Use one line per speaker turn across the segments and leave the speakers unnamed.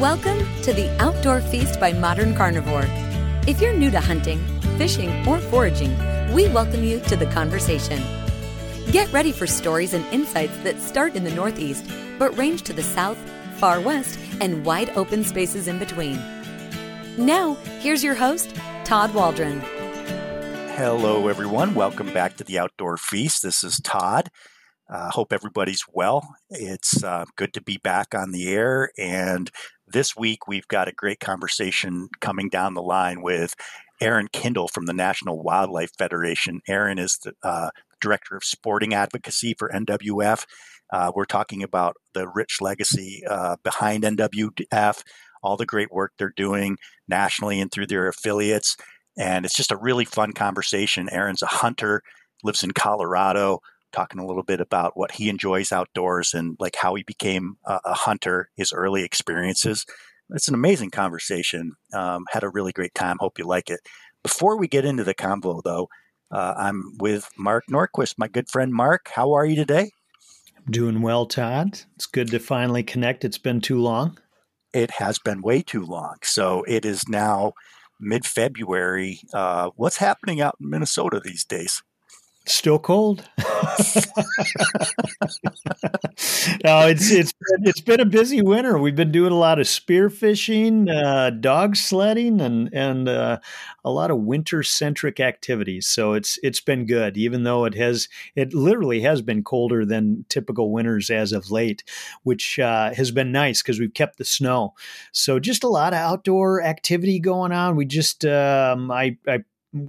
Welcome to the Outdoor Feast by Modern Carnivore. If you're new to hunting, fishing, or foraging, we welcome you to the conversation. Get ready for stories and insights that start in the Northeast but range to the South, far West, and wide open spaces in between. Now, here's your host, Todd Waldron.
Hello, everyone. Welcome back to the Outdoor Feast. This is Todd. Uh, hope everybody's well. It's uh, good to be back on the air. And this week, we've got a great conversation coming down the line with Aaron Kindle from the National Wildlife Federation. Aaron is the uh, director of sporting advocacy for NWF. Uh, we're talking about the rich legacy uh, behind NWF, all the great work they're doing nationally and through their affiliates. And it's just a really fun conversation. Aaron's a hunter, lives in Colorado, talking a little bit about what he enjoys outdoors and like how he became a, a hunter, his early experiences. It's an amazing conversation. Um, had a really great time. Hope you like it. Before we get into the convo, though, uh, I'm with Mark Norquist, my good friend Mark. How are you today?
Doing well, Todd. It's good to finally connect. It's been too long.
It has been way too long. So it is now mid February. Uh, what's happening out in Minnesota these days?
Still cold. no, it's it's been, it's been a busy winter. We've been doing a lot of spear fishing, uh, dog sledding, and and uh, a lot of winter centric activities. So it's it's been good, even though it has it literally has been colder than typical winters as of late, which uh, has been nice because we've kept the snow. So just a lot of outdoor activity going on. We just um, I I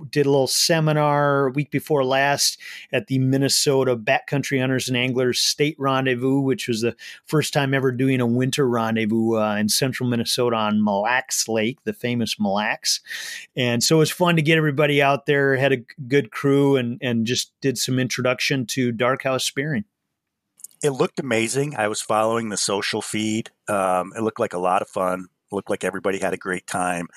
did a little seminar week before last at the Minnesota Backcountry Hunters and Anglers State Rendezvous, which was the first time ever doing a winter rendezvous uh, in central Minnesota on Mille Lacs Lake, the famous Mille Lacs. And so it was fun to get everybody out there, had a good crew, and, and just did some introduction to dark house spearing.
It looked amazing. I was following the social feed. Um, it looked like a lot of fun. Looked like everybody had a great time.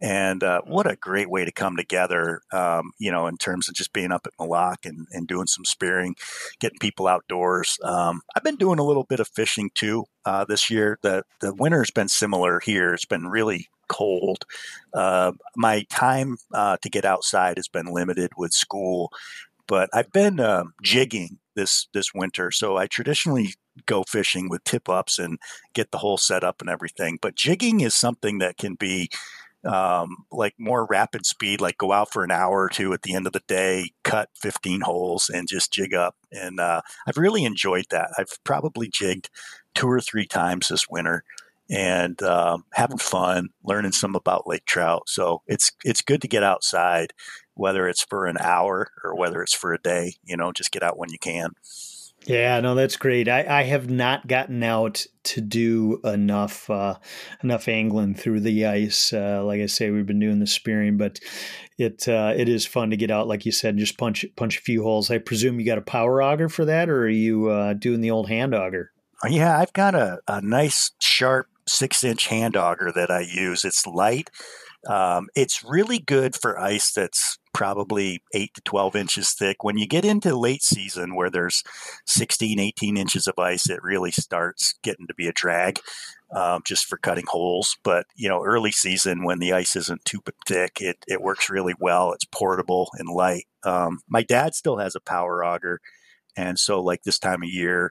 And uh, what a great way to come together, um, you know, in terms of just being up at Lacs and, and doing some spearing, getting people outdoors. Um, I've been doing a little bit of fishing too uh, this year. The, the winter's been similar here. It's been really cold. Uh, my time uh, to get outside has been limited with school, but I've been um, jigging this this winter. So I traditionally go fishing with tip ups and get the whole setup and everything. But jigging is something that can be um, like more rapid speed, like go out for an hour or two at the end of the day, cut 15 holes and just jig up. And uh, I've really enjoyed that. I've probably jigged two or three times this winter and um, having fun, learning some about lake trout. So it's it's good to get outside, whether it's for an hour or whether it's for a day. You know, just get out when you can.
Yeah, no, that's great. I, I have not gotten out to do enough uh, enough angling through the ice. Uh, like I say, we've been doing the spearing, but it uh, it is fun to get out, like you said, and just punch punch a few holes. I presume you got a power auger for that, or are you uh, doing the old hand auger?
Yeah, I've got a, a nice sharp six inch hand auger that I use. It's light. Um, it's really good for ice that's probably 8 to 12 inches thick. When you get into late season where there's 16, 18 inches of ice, it really starts getting to be a drag um, just for cutting holes. But, you know, early season when the ice isn't too thick, it, it works really well. It's portable and light. Um, my dad still has a power auger. And so, like this time of year,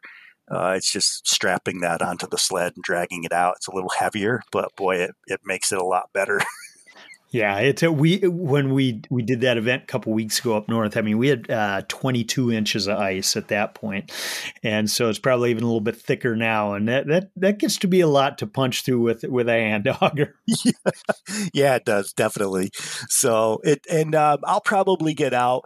uh, it's just strapping that onto the sled and dragging it out. It's a little heavier, but boy, it, it makes it a lot better.
Yeah, it's a, we when we we did that event a couple weeks ago up north. I mean, we had uh, 22 inches of ice at that point, and so it's probably even a little bit thicker now. And that that that gets to be a lot to punch through with with a hand auger.
yeah, yeah it does definitely. So it and uh, I'll probably get out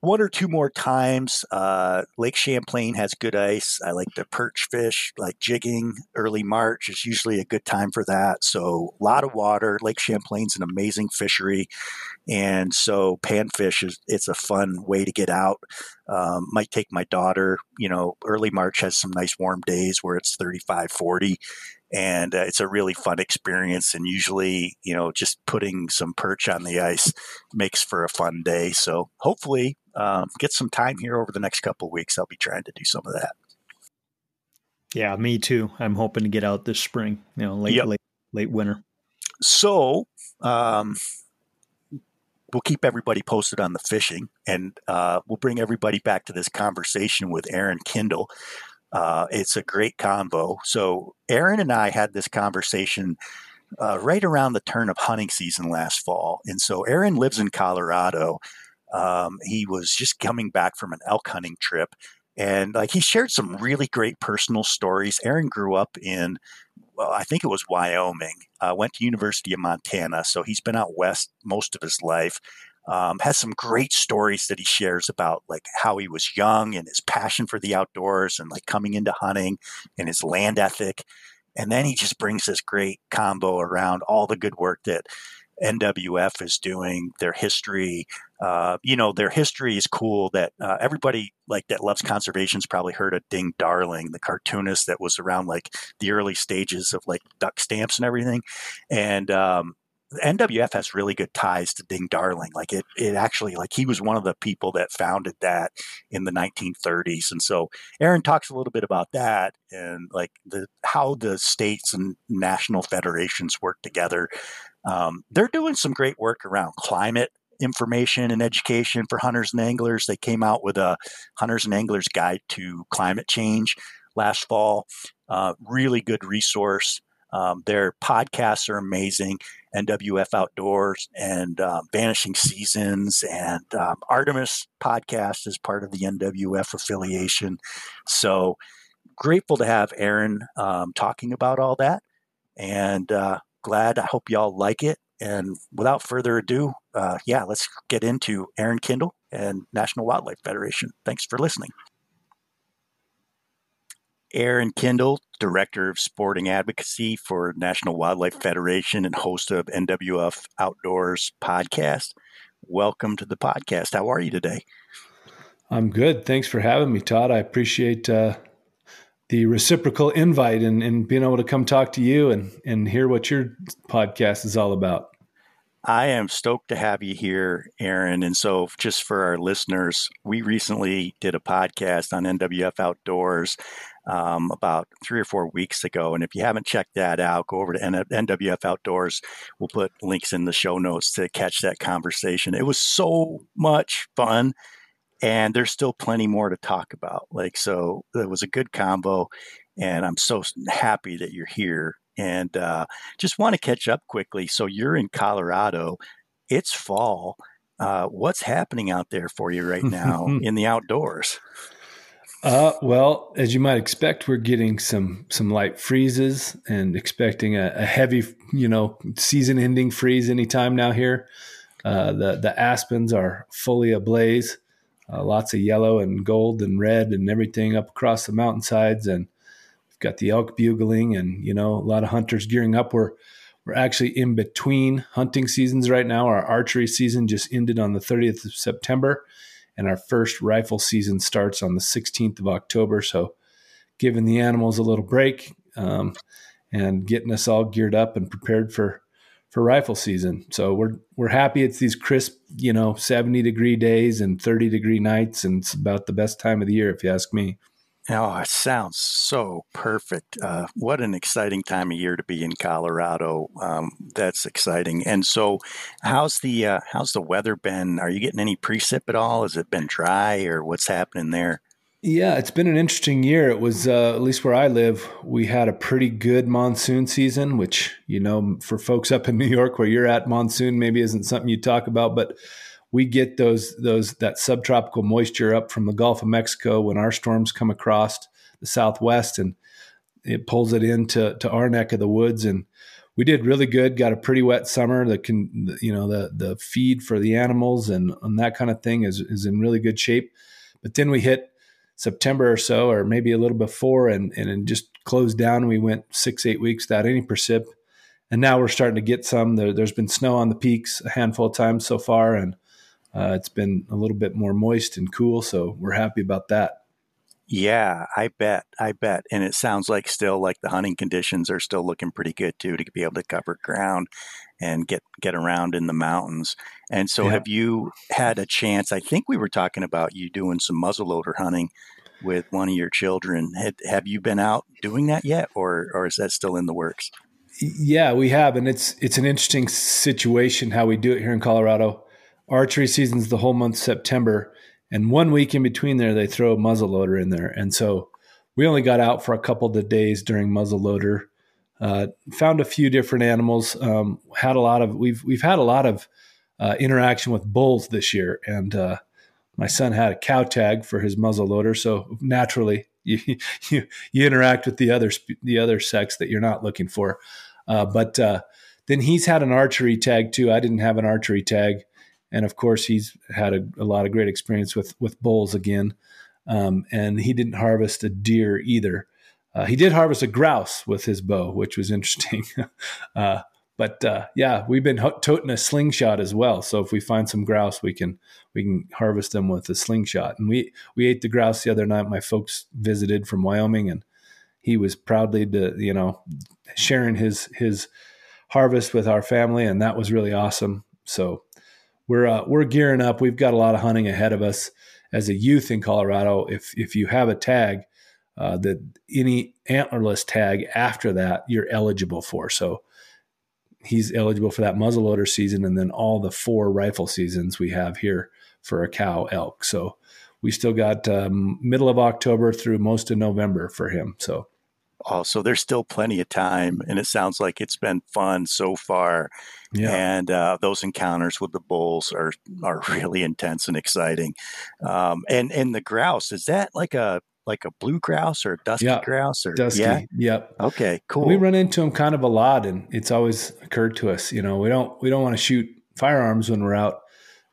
one or two more times. Uh, Lake Champlain has good ice. I like to perch fish, like jigging. Early March is usually a good time for that. So a lot of water. Lake Champlain's an amazing fishery, and so panfish is it's a fun way to get out. Um, might take my daughter. You know, early March has some nice warm days where it's 35, 40 and uh, it's a really fun experience and usually you know just putting some perch on the ice makes for a fun day so hopefully um, get some time here over the next couple of weeks i'll be trying to do some of that
yeah me too i'm hoping to get out this spring you know late,
yep.
late late winter.
So, um, we'll keep everybody posted on the fishing, and uh, we'll bring everybody back to this conversation with Aaron Kindle. Uh, it's a great convo. So, Aaron and I had this conversation uh, right around the turn of hunting season last fall. And so, Aaron lives in Colorado. Um, he was just coming back from an elk hunting trip. And like he shared some really great personal stories. Aaron grew up in well, I think it was Wyoming. Uh, went to University of Montana, so he's been out west most of his life. Um, has some great stories that he shares about like how he was young and his passion for the outdoors and like coming into hunting and his land ethic. And then he just brings this great combo around all the good work that NWF is doing, their history. Uh, you know, their history is cool. That uh, everybody like that loves conservation's probably heard of Ding Darling, the cartoonist that was around like the early stages of like duck stamps and everything. And um, NWF has really good ties to Ding Darling. Like it, it actually like he was one of the people that founded that in the 1930s. And so Aaron talks a little bit about that and like the how the states and national federations work together um, they're doing some great work around climate information and education for hunters and anglers. They came out with a Hunters and Anglers Guide to Climate Change last fall. Uh, really good resource. Um, their podcasts are amazing. NWF Outdoors and uh, Vanishing Seasons and um, Artemis podcast is part of the NWF affiliation. So grateful to have Aaron um, talking about all that. And uh, glad. I hope y'all like it. And without further ado, uh, yeah, let's get into Aaron Kindle and National Wildlife Federation. Thanks for listening. Aaron Kindle, Director of Sporting Advocacy for National Wildlife Federation and host of NWF Outdoors podcast. Welcome to the podcast. How are you today?
I'm good. Thanks for having me, Todd. I appreciate uh, the reciprocal invite and, and being able to come talk to you and, and hear what your podcast is all about.
I am stoked to have you here, Aaron. And so, just for our listeners, we recently did a podcast on NWF Outdoors um, about three or four weeks ago. And if you haven't checked that out, go over to NWF Outdoors. We'll put links in the show notes to catch that conversation. It was so much fun and there's still plenty more to talk about. Like, so it was a good combo, and I'm so happy that you're here. And uh, just want to catch up quickly. So you're in Colorado. It's fall. Uh, what's happening out there for you right now in the outdoors?
Uh, well, as you might expect, we're getting some some light freezes and expecting a, a heavy, you know, season-ending freeze anytime now. Here, uh, the the aspens are fully ablaze uh, lots of yellow and gold and red and everything up across the mountainsides. And got the elk bugling and, you know, a lot of hunters gearing up. We're, we're actually in between hunting seasons right now. Our archery season just ended on the 30th of September, and our first rifle season starts on the 16th of October. So, giving the animals a little break um, and getting us all geared up and prepared for for rifle season. So we're we're happy it's these crisp, you know, 70 degree days and 30 degree nights and it's about the best time of the year if you ask me.
Oh, it sounds so perfect. Uh, what an exciting time of year to be in Colorado. Um, that's exciting. And so, how's the uh, how's the weather been? Are you getting any precip at all? Has it been dry, or what's happening there?
Yeah, it's been an interesting year. It was uh, at least where I live, we had a pretty good monsoon season, which you know, for folks up in New York where you're at, monsoon maybe isn't something you talk about, but we get those those that subtropical moisture up from the Gulf of Mexico when our storms come across the Southwest, and it pulls it into to our neck of the woods, and we did really good. Got a pretty wet summer. The can you know the the feed for the animals and, and that kind of thing is is in really good shape. But then we hit September or so, or maybe a little before, and and just closed down. We went six eight weeks without any precip, and now we're starting to get some. There, has been snow on the peaks a handful of times so far, and uh, it's been a little bit more moist and cool. So we're happy about that.
Yeah, I bet. I bet. And it sounds like still like the hunting conditions are still looking pretty good too to be able to cover ground and get get around in the mountains. And so, yeah. have you had a chance? I think we were talking about you doing some muzzleloader hunting with one of your children. Had, have you been out doing that yet, or or is that still in the works?
Yeah, we have, and it's it's an interesting situation how we do it here in Colorado. Archery season's the whole month September, and one week in between there they throw a muzzleloader in there, and so we only got out for a couple of days during muzzleloader. Uh, found a few different animals. Um, had a lot of we've we've had a lot of uh, interaction with bulls this year, and uh, my son had a cow tag for his muzzleloader, so naturally you, you you interact with the other the other sex that you're not looking for. Uh, but uh, then he's had an archery tag too. I didn't have an archery tag, and of course he's had a, a lot of great experience with with bulls again. Um, and he didn't harvest a deer either. Uh, he did harvest a grouse with his bow, which was interesting. uh, but uh, yeah, we've been toting a slingshot as well. So if we find some grouse, we can we can harvest them with a slingshot. And we we ate the grouse the other night. My folks visited from Wyoming, and he was proudly to you know sharing his his harvest with our family, and that was really awesome. So we're uh, we're gearing up. We've got a lot of hunting ahead of us as a youth in Colorado. If if you have a tag, uh, that any antlerless tag after that you're eligible for. So he's eligible for that muzzleloader season and then all the four rifle seasons we have here for a cow elk. So we still got um, middle of October through most of November for him. So.
Oh, so there's still plenty of time, and it sounds like it's been fun so far. Yeah. And uh, those encounters with the bulls are are really intense and exciting. Um, and and the grouse is that like a like a blue grouse or a dusky yeah, grouse or
dusky. Yeah? Yep.
Okay. Cool.
We run into them kind of a lot, and it's always occurred to us. You know, we don't we don't want to shoot firearms when we're out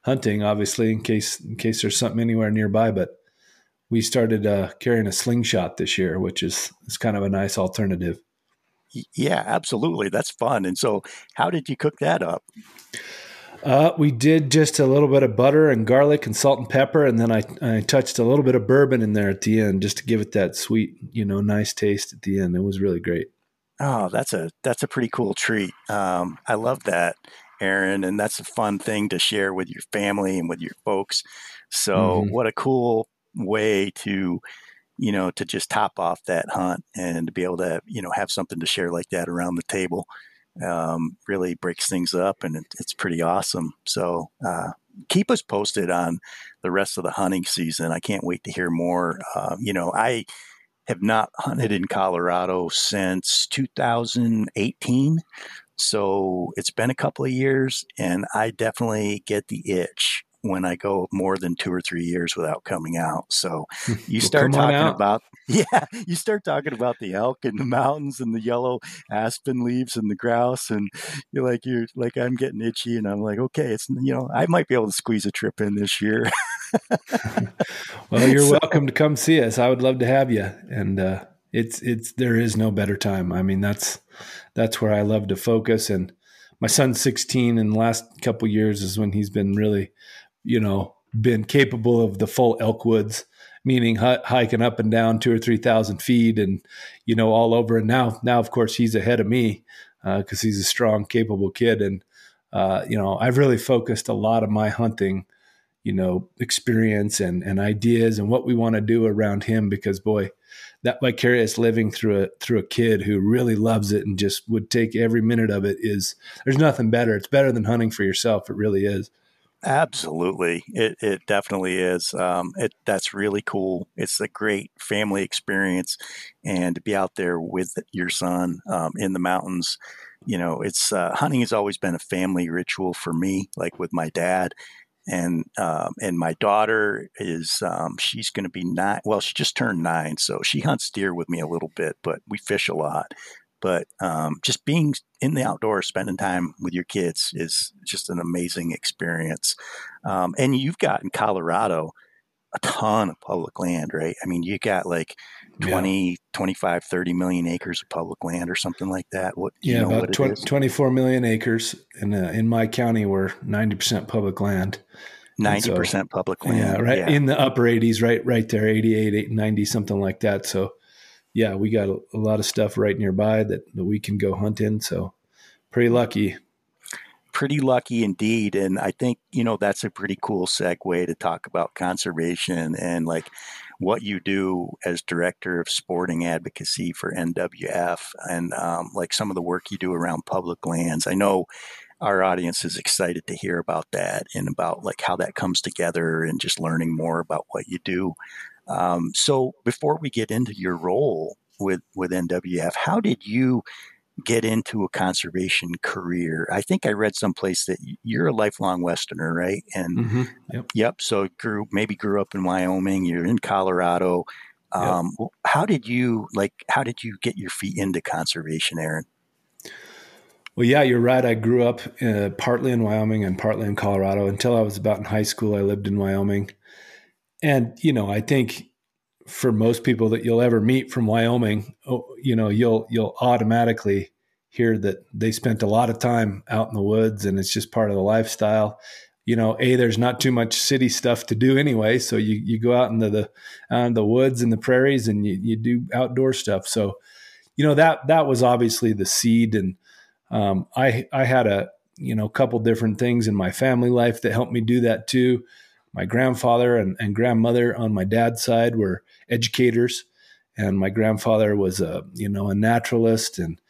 hunting, obviously, in case in case there's something anywhere nearby. But we started uh, carrying a slingshot this year, which is is kind of a nice alternative.
Yeah, absolutely. That's fun. And so, how did you cook that up?
Uh, we did just a little bit of butter and garlic and salt and pepper, and then I, I touched a little bit of bourbon in there at the end just to give it that sweet, you know, nice taste at the end. It was really great.
Oh, that's a that's a pretty cool treat. Um, I love that, Aaron, and that's a fun thing to share with your family and with your folks. So, mm-hmm. what a cool way to you know to just top off that hunt and to be able to you know have something to share like that around the table um, really breaks things up and it, it's pretty awesome. So uh, keep us posted on the rest of the hunting season. I can't wait to hear more. Uh, you know, I have not hunted in Colorado since 2018. So it's been a couple of years, and I definitely get the itch when I go more than two or three years without coming out. So you start well, talking about yeah, you start talking about the elk and the mountains and the yellow aspen leaves and the grouse, and you're like you're like I'm getting itchy, and I'm like okay, it's you know I might be able to squeeze a trip in this year.
well, you're so, welcome to come see us. I would love to have you, and uh, it's it's there is no better time. I mean that's that's where I love to focus and. My son's 16, and the last couple years is when he's been really you know, been capable of the full elk woods, meaning h- hiking up and down two or three thousand feet, and you know, all over. And now, now of course, he's ahead of me because uh, he's a strong, capable kid, and uh, you know, I've really focused a lot of my hunting, you know, experience and and ideas and what we want to do around him because boy. That vicarious living through a through a kid who really loves it and just would take every minute of it is there's nothing better. It's better than hunting for yourself. It really is.
Absolutely, it it definitely is. Um, it that's really cool. It's a great family experience, and to be out there with your son um, in the mountains, you know, it's uh, hunting has always been a family ritual for me. Like with my dad, and um, and my daughter is um, she's going to be nine. Well, she just turned nine, so she hunts deer with me a little bit, but we fish a lot. But um, just being in the outdoors, spending time with your kids is just an amazing experience. Um, and you've got in Colorado a ton of public land, right? I mean, you got like 20, yeah. 25, 30 million acres of public land or something like that. What,
yeah, about 20, 24 million acres. In, uh, in my county, we're 90% public land.
90% so, public land.
Yeah, right. Yeah. In the upper 80s, right, right there, 88, 90, something like that. So, yeah, we got a, a, lot of stuff right nearby that, that we can go hunt in. So pretty lucky.
Pretty lucky indeed. And I think, you know, that's a pretty cool segue to talk about conservation and like what you do as director of sporting advocacy for NWF and um, like some of the work you do around public lands. I know our audience is excited to hear about that and about like how that comes together and just learning more about what you do. Um, so before we get into your role with with NWF, how did you get into a conservation career? I think I read someplace that you're a lifelong Westerner, right? And mm-hmm. yep. yep. So grew maybe grew up in Wyoming. You're in Colorado. Um, yep. How did you like? How did you get your feet into conservation, Aaron?
Well, yeah, you're right. I grew up uh, partly in Wyoming and partly in Colorado. Until I was about in high school, I lived in Wyoming. And, you know, I think for most people that you'll ever meet from Wyoming, oh, you know, you'll you'll automatically hear that they spent a lot of time out in the woods and it's just part of the lifestyle. You know, a there's not too much city stuff to do anyway, so you you go out into the uh, the woods and the prairies and you you do outdoor stuff. So, you know that that was obviously the seed, and um, I I had a you know couple different things in my family life that helped me do that too my grandfather and, and grandmother on my dad's side were educators, and my grandfather was a you know a naturalist, and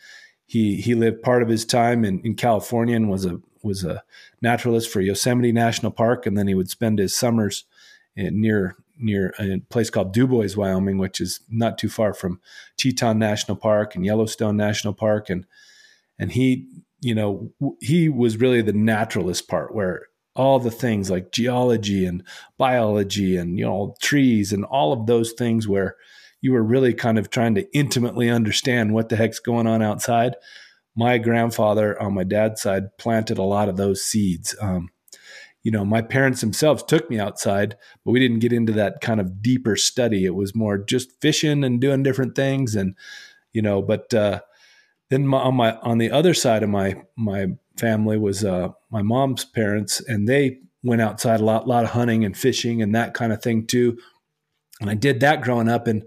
he he lived part of his time in, in California and was a was a naturalist for Yosemite National Park, and then he would spend his summers in, near near a place called Dubois, Wyoming, which is not too far from Teton National Park and Yellowstone National Park, and and he you know he was really the naturalist part where all the things like geology and biology and you know trees and all of those things where you were really kind of trying to intimately understand what the heck's going on outside. My grandfather on my dad's side planted a lot of those seeds. Um, you know my parents themselves took me outside but we didn't get into that kind of deeper study. It was more just fishing and doing different things and you know but uh, then my, on my on the other side of my my family was uh, my mom's parents, and they went outside a lot, lot of hunting and fishing and that kind of thing too. And I did that growing up. And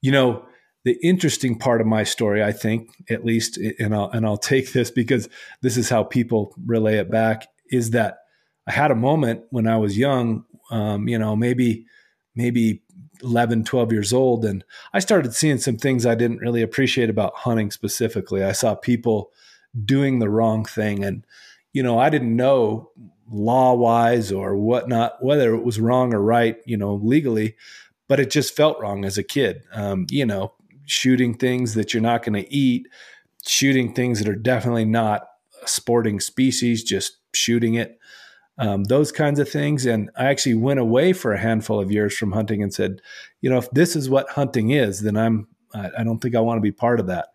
you know, the interesting part of my story, I think, at least, and I'll and I'll take this because this is how people relay it back, is that I had a moment when I was young, um, you know, maybe maybe 11, 12 years old, and I started seeing some things I didn't really appreciate about hunting specifically. I saw people doing the wrong thing. And, you know, I didn't know law wise or whatnot, whether it was wrong or right, you know, legally, but it just felt wrong as a kid. Um, you know, shooting things that you're not going to eat, shooting things that are definitely not a sporting species, just shooting it. Um, those kinds of things. And I actually went away for a handful of years from hunting and said, you know, if this is what hunting is, then I'm, I, I don't think I want to be part of that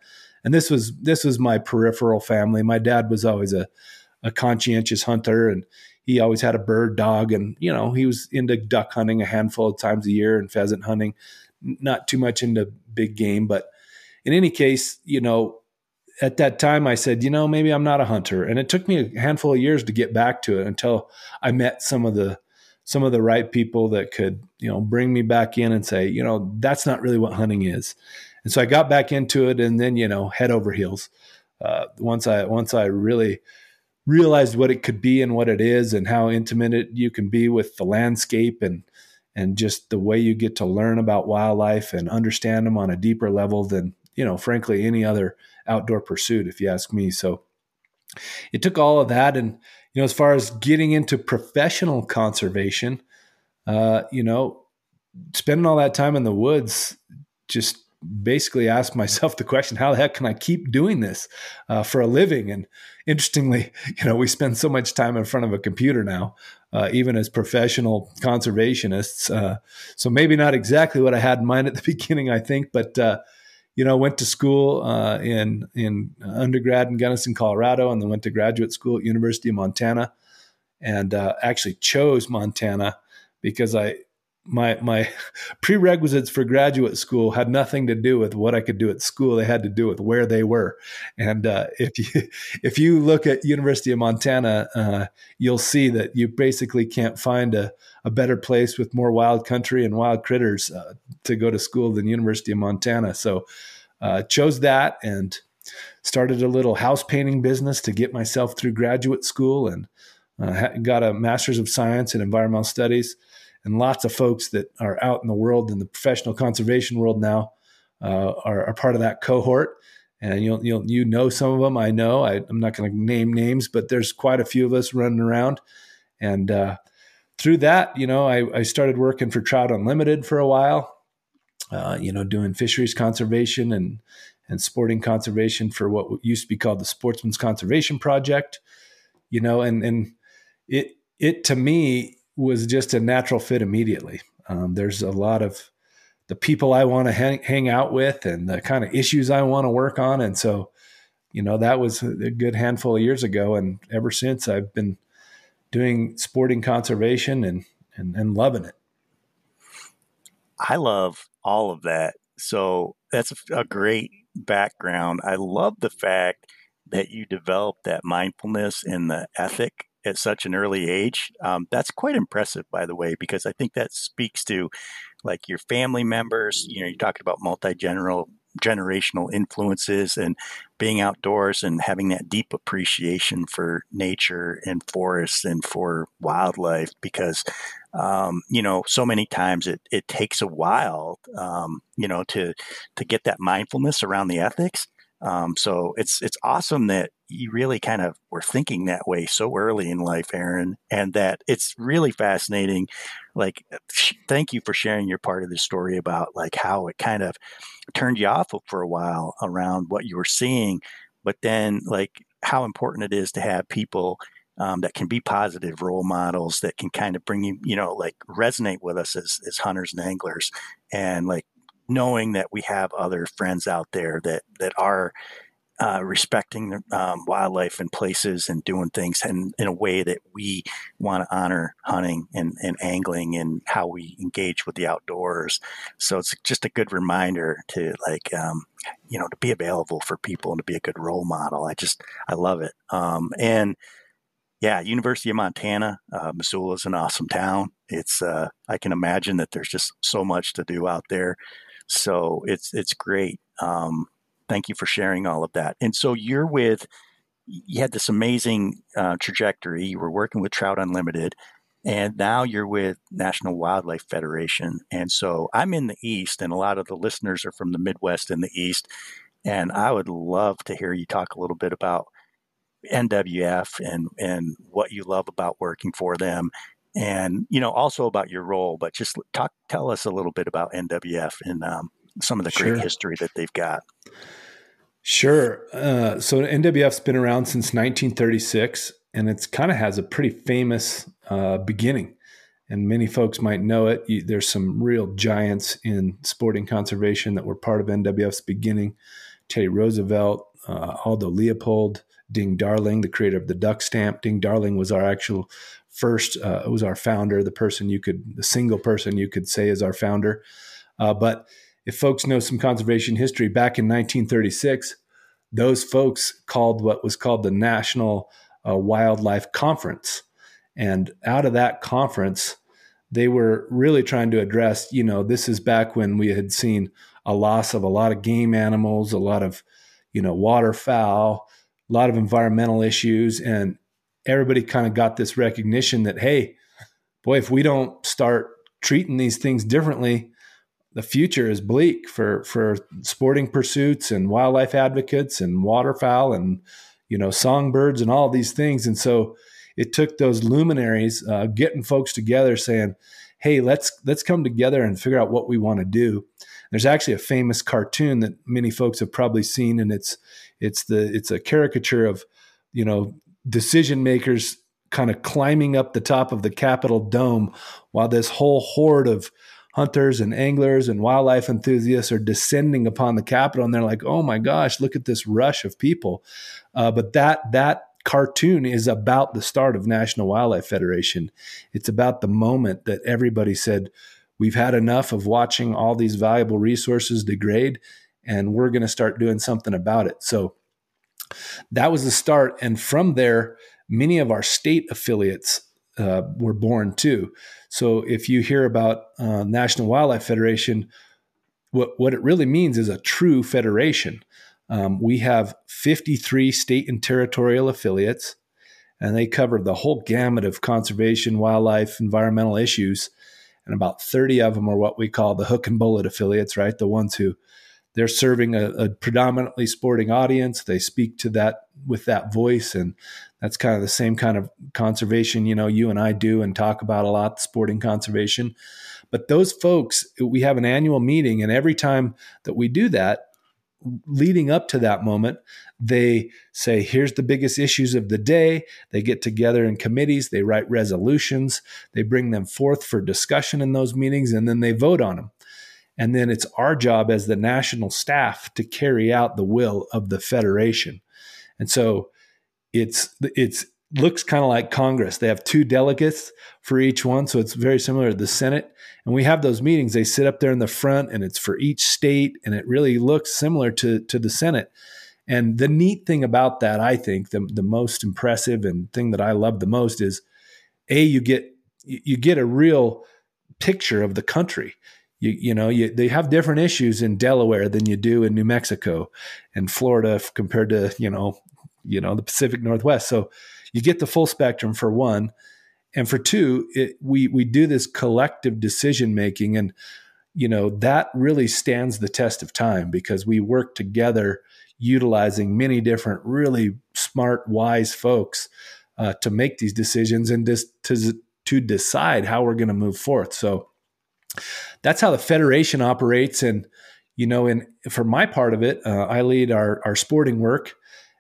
and this was this was my peripheral family. My dad was always a a conscientious hunter, and he always had a bird dog, and you know he was into duck hunting a handful of times a year and pheasant hunting, not too much into big game, but in any case, you know. At that time, I said, you know, maybe I'm not a hunter, and it took me a handful of years to get back to it until I met some of the some of the right people that could, you know, bring me back in and say, you know, that's not really what hunting is. And so I got back into it, and then you know, head over heels. Uh, once I once I really realized what it could be and what it is, and how intimate you can be with the landscape and and just the way you get to learn about wildlife and understand them on a deeper level than you know, frankly, any other outdoor pursuit, if you ask me. So it took all of that, and you know, as far as getting into professional conservation, uh, you know, spending all that time in the woods just basically ask myself the question how the heck can i keep doing this uh, for a living and interestingly you know we spend so much time in front of a computer now uh, even as professional conservationists uh, so maybe not exactly what i had in mind at the beginning i think but uh, you know went to school uh, in in undergrad in gunnison colorado and then went to graduate school at university of montana and uh, actually chose montana because i my my prerequisites for graduate school had nothing to do with what I could do at school. They had to do with where they were. And uh, if you if you look at University of Montana, uh, you'll see that you basically can't find a, a better place with more wild country and wild critters uh, to go to school than University of Montana. So uh, chose that and started a little house painting business to get myself through graduate school and uh, got a master's of science in environmental studies and lots of folks that are out in the world in the professional conservation world now uh, are, are, part of that cohort. And you'll, you'll you know some of them. I know. I, am not going to name names, but there's quite a few of us running around. And uh, through that, you know, I, I, started working for Trout Unlimited for a while. Uh, you know, doing fisheries conservation and and sporting conservation for what used to be called the Sportsman's Conservation Project. You know, and and it it to me was just a natural fit immediately. Um, there's a lot of the people I want to hang, hang out with and the kind of issues I want to work on. And so, you know, that was a good handful of years ago. And ever since I've been doing sporting conservation and, and, and loving it.
I love all of that. So that's a, a great background. I love the fact that you developed that mindfulness and the ethic at such an early age. Um, that's quite impressive, by the way, because I think that speaks to like your family members. You know, you're talking about multi generational influences and being outdoors and having that deep appreciation for nature and forests and for wildlife because um, you know so many times it, it takes a while um, you know to to get that mindfulness around the ethics um, so it's it's awesome that you really kind of were thinking that way so early in life, Aaron, and that it's really fascinating. Like, thank you for sharing your part of the story about like how it kind of turned you off for a while around what you were seeing, but then like how important it is to have people um, that can be positive role models that can kind of bring you, you know, like resonate with us as, as hunters and anglers and like knowing that we have other friends out there that that are uh, respecting um, wildlife and places and doing things in, in a way that we want to honor hunting and, and angling and how we engage with the outdoors. So it's just a good reminder to like, um, you know, to be available for people and to be a good role model. I just, I love it. Um, and yeah, University of Montana, uh, Missoula is an awesome town. It's, uh, I can imagine that there's just so much to do out there. So it's it's great. Um, thank you for sharing all of that. And so you're with you had this amazing uh, trajectory. You were working with Trout Unlimited, and now you're with National Wildlife Federation. And so I'm in the East, and a lot of the listeners are from the Midwest and the East. And I would love to hear you talk a little bit about NWF and and what you love about working for them and you know also about your role but just talk tell us a little bit about nwf and um, some of the great history that they've got.
Sure. Uh, so nwf's been around since 1936 and it's kind of has a pretty famous uh, beginning. And many folks might know it. There's some real giants in sporting conservation that were part of nwf's beginning. Teddy roosevelt uh, aldo leopold ding darling the creator of the duck stamp ding darling was our actual first uh, was our founder, the person you could, the single person you could say is our founder. Uh, but if folks know some conservation history, back in 1936, those folks called what was called the National uh, Wildlife Conference. And out of that conference, they were really trying to address, you know, this is back when we had seen a loss of a lot of game animals, a lot of, you know, waterfowl, a lot of environmental issues. And everybody kind of got this recognition that, hey, boy, if we don't start treating these things differently, the future is bleak for for sporting pursuits and wildlife advocates and waterfowl and you know songbirds and all these things. And so it took those luminaries uh, getting folks together, saying, "Hey, let's let's come together and figure out what we want to do." There's actually a famous cartoon that many folks have probably seen, and it's it's the it's a caricature of you know decision makers kind of climbing up the top of the Capitol dome while this whole horde of hunters and anglers and wildlife enthusiasts are descending upon the Capitol, and they're like, "Oh my gosh, look at this rush of people!" Uh, but that that cartoon is about the start of National Wildlife Federation. It's about the moment that everybody said, "We've had enough of watching all these valuable resources degrade, and we're going to start doing something about it." So that was the start. And from there, many of our state affiliates uh, were born too. So if you hear about uh, National Wildlife Federation, what, what it really means is a true federation. Um, we have 53 state and territorial affiliates, and they cover the whole gamut of conservation, wildlife, environmental issues. and about 30 of them are what we call the hook and bullet affiliates, right? The ones who they're serving a, a, predominantly sporting audience. They speak to that with that voice, and that's kind of the same kind of conservation, you know, you and I do and talk about a lot, sporting conservation. But those folks, we have an annual meeting, and every time that we do that, leading up to that moment, they say, here's the biggest issues of the day. They get together in committees, they write resolutions, they bring them forth for discussion in those meetings, and then they vote on them. And then it's our job as the national staff to carry out the will of the federation. And so it's it's looks kind of like Congress. They have two delegates for each one, so it's very similar to the Senate. And we have those meetings. They sit up there in the front, and it's for each state, and it really looks similar to to the Senate. And the neat thing about that, I think, the the most impressive and thing that I love the most is, a you get you get a real picture of the country you you know you, they have different issues in Delaware than you do in New Mexico and Florida compared to you know you know the Pacific Northwest. So you get the full spectrum for one, and for two, it, we we do this collective decision making, and you know that really stands the test of time because we work together, utilizing many different really smart, wise folks uh, to make these decisions and dis- to to decide how we're going to move forth. So that's how the federation operates. And you know, and for my part of it, uh, I lead our our sporting work,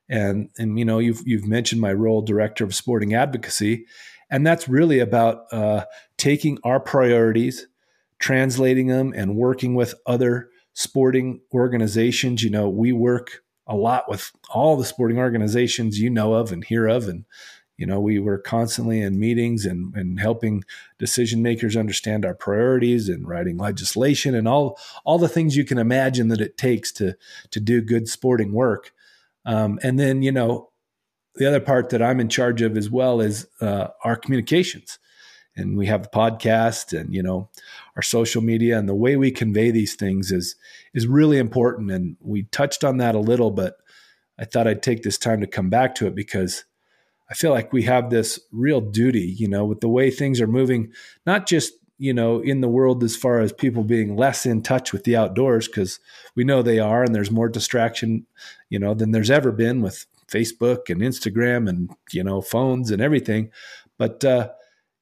and and you know, you've you've mentioned my role, director of sporting advocacy, and that's really about uh, taking our priorities, translating them, and working with other sporting organizations. You know, we work a lot with all the sporting organizations you know of and hear of, and you know, we were constantly in meetings and, and helping decision makers understand our priorities and writing legislation and all all the things you can imagine that it takes to to do good sporting work. Um, and then, you know, the other part that I'm in charge of as well is uh, our communications. And we have the podcast and you know our social media and the way we convey these things is is really important. And we touched on that a little, but I thought I'd take this time to come back to it because I feel like we have this real duty, you know, with the way things are moving, not just, you know, in the world as far as people being less in touch with the outdoors, because we know they are, and there's more distraction, you know, than there's ever been with Facebook and Instagram and, you know, phones and everything. But, uh,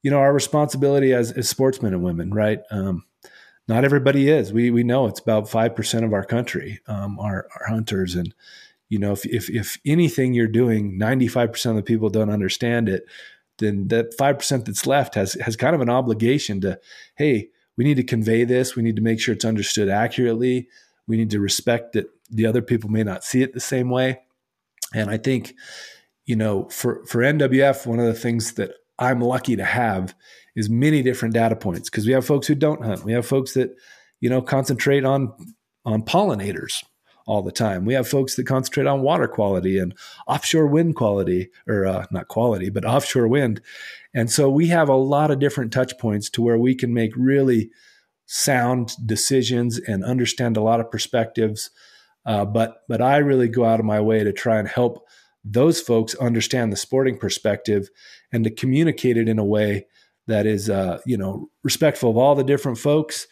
you know, our responsibility as, as sportsmen and women, right? Um, not everybody is. We, we know it's about 5% of our country um, are, are hunters. And, you know, if, if, if anything you're doing, 95% of the people don't understand it, then that 5% that's left has, has kind of an obligation to, hey, we need to convey this. We need to make sure it's understood accurately. We need to respect that the other people may not see it the same way. And I think, you know, for, for NWF, one of the things that I'm lucky to have is many different data points because we have folks who don't hunt. We have folks that, you know, concentrate on on pollinators, all the time. We have folks that concentrate on water quality and offshore wind quality, or uh, not quality, but offshore wind. And so we have a lot of different touch points to where we can make really sound decisions and understand a lot of perspectives. Uh, but but I really go out of my way to try and help those folks understand the sporting perspective and to communicate it in a way that is uh, you know respectful of all the different folks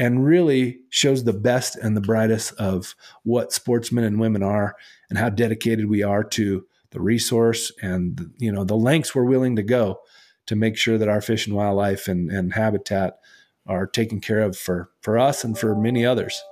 and really shows the best and the brightest of what sportsmen and women are and how dedicated we are to the resource and you know the lengths we're willing to go to make sure that our fish and wildlife and, and habitat are taken care of for for us and for many others.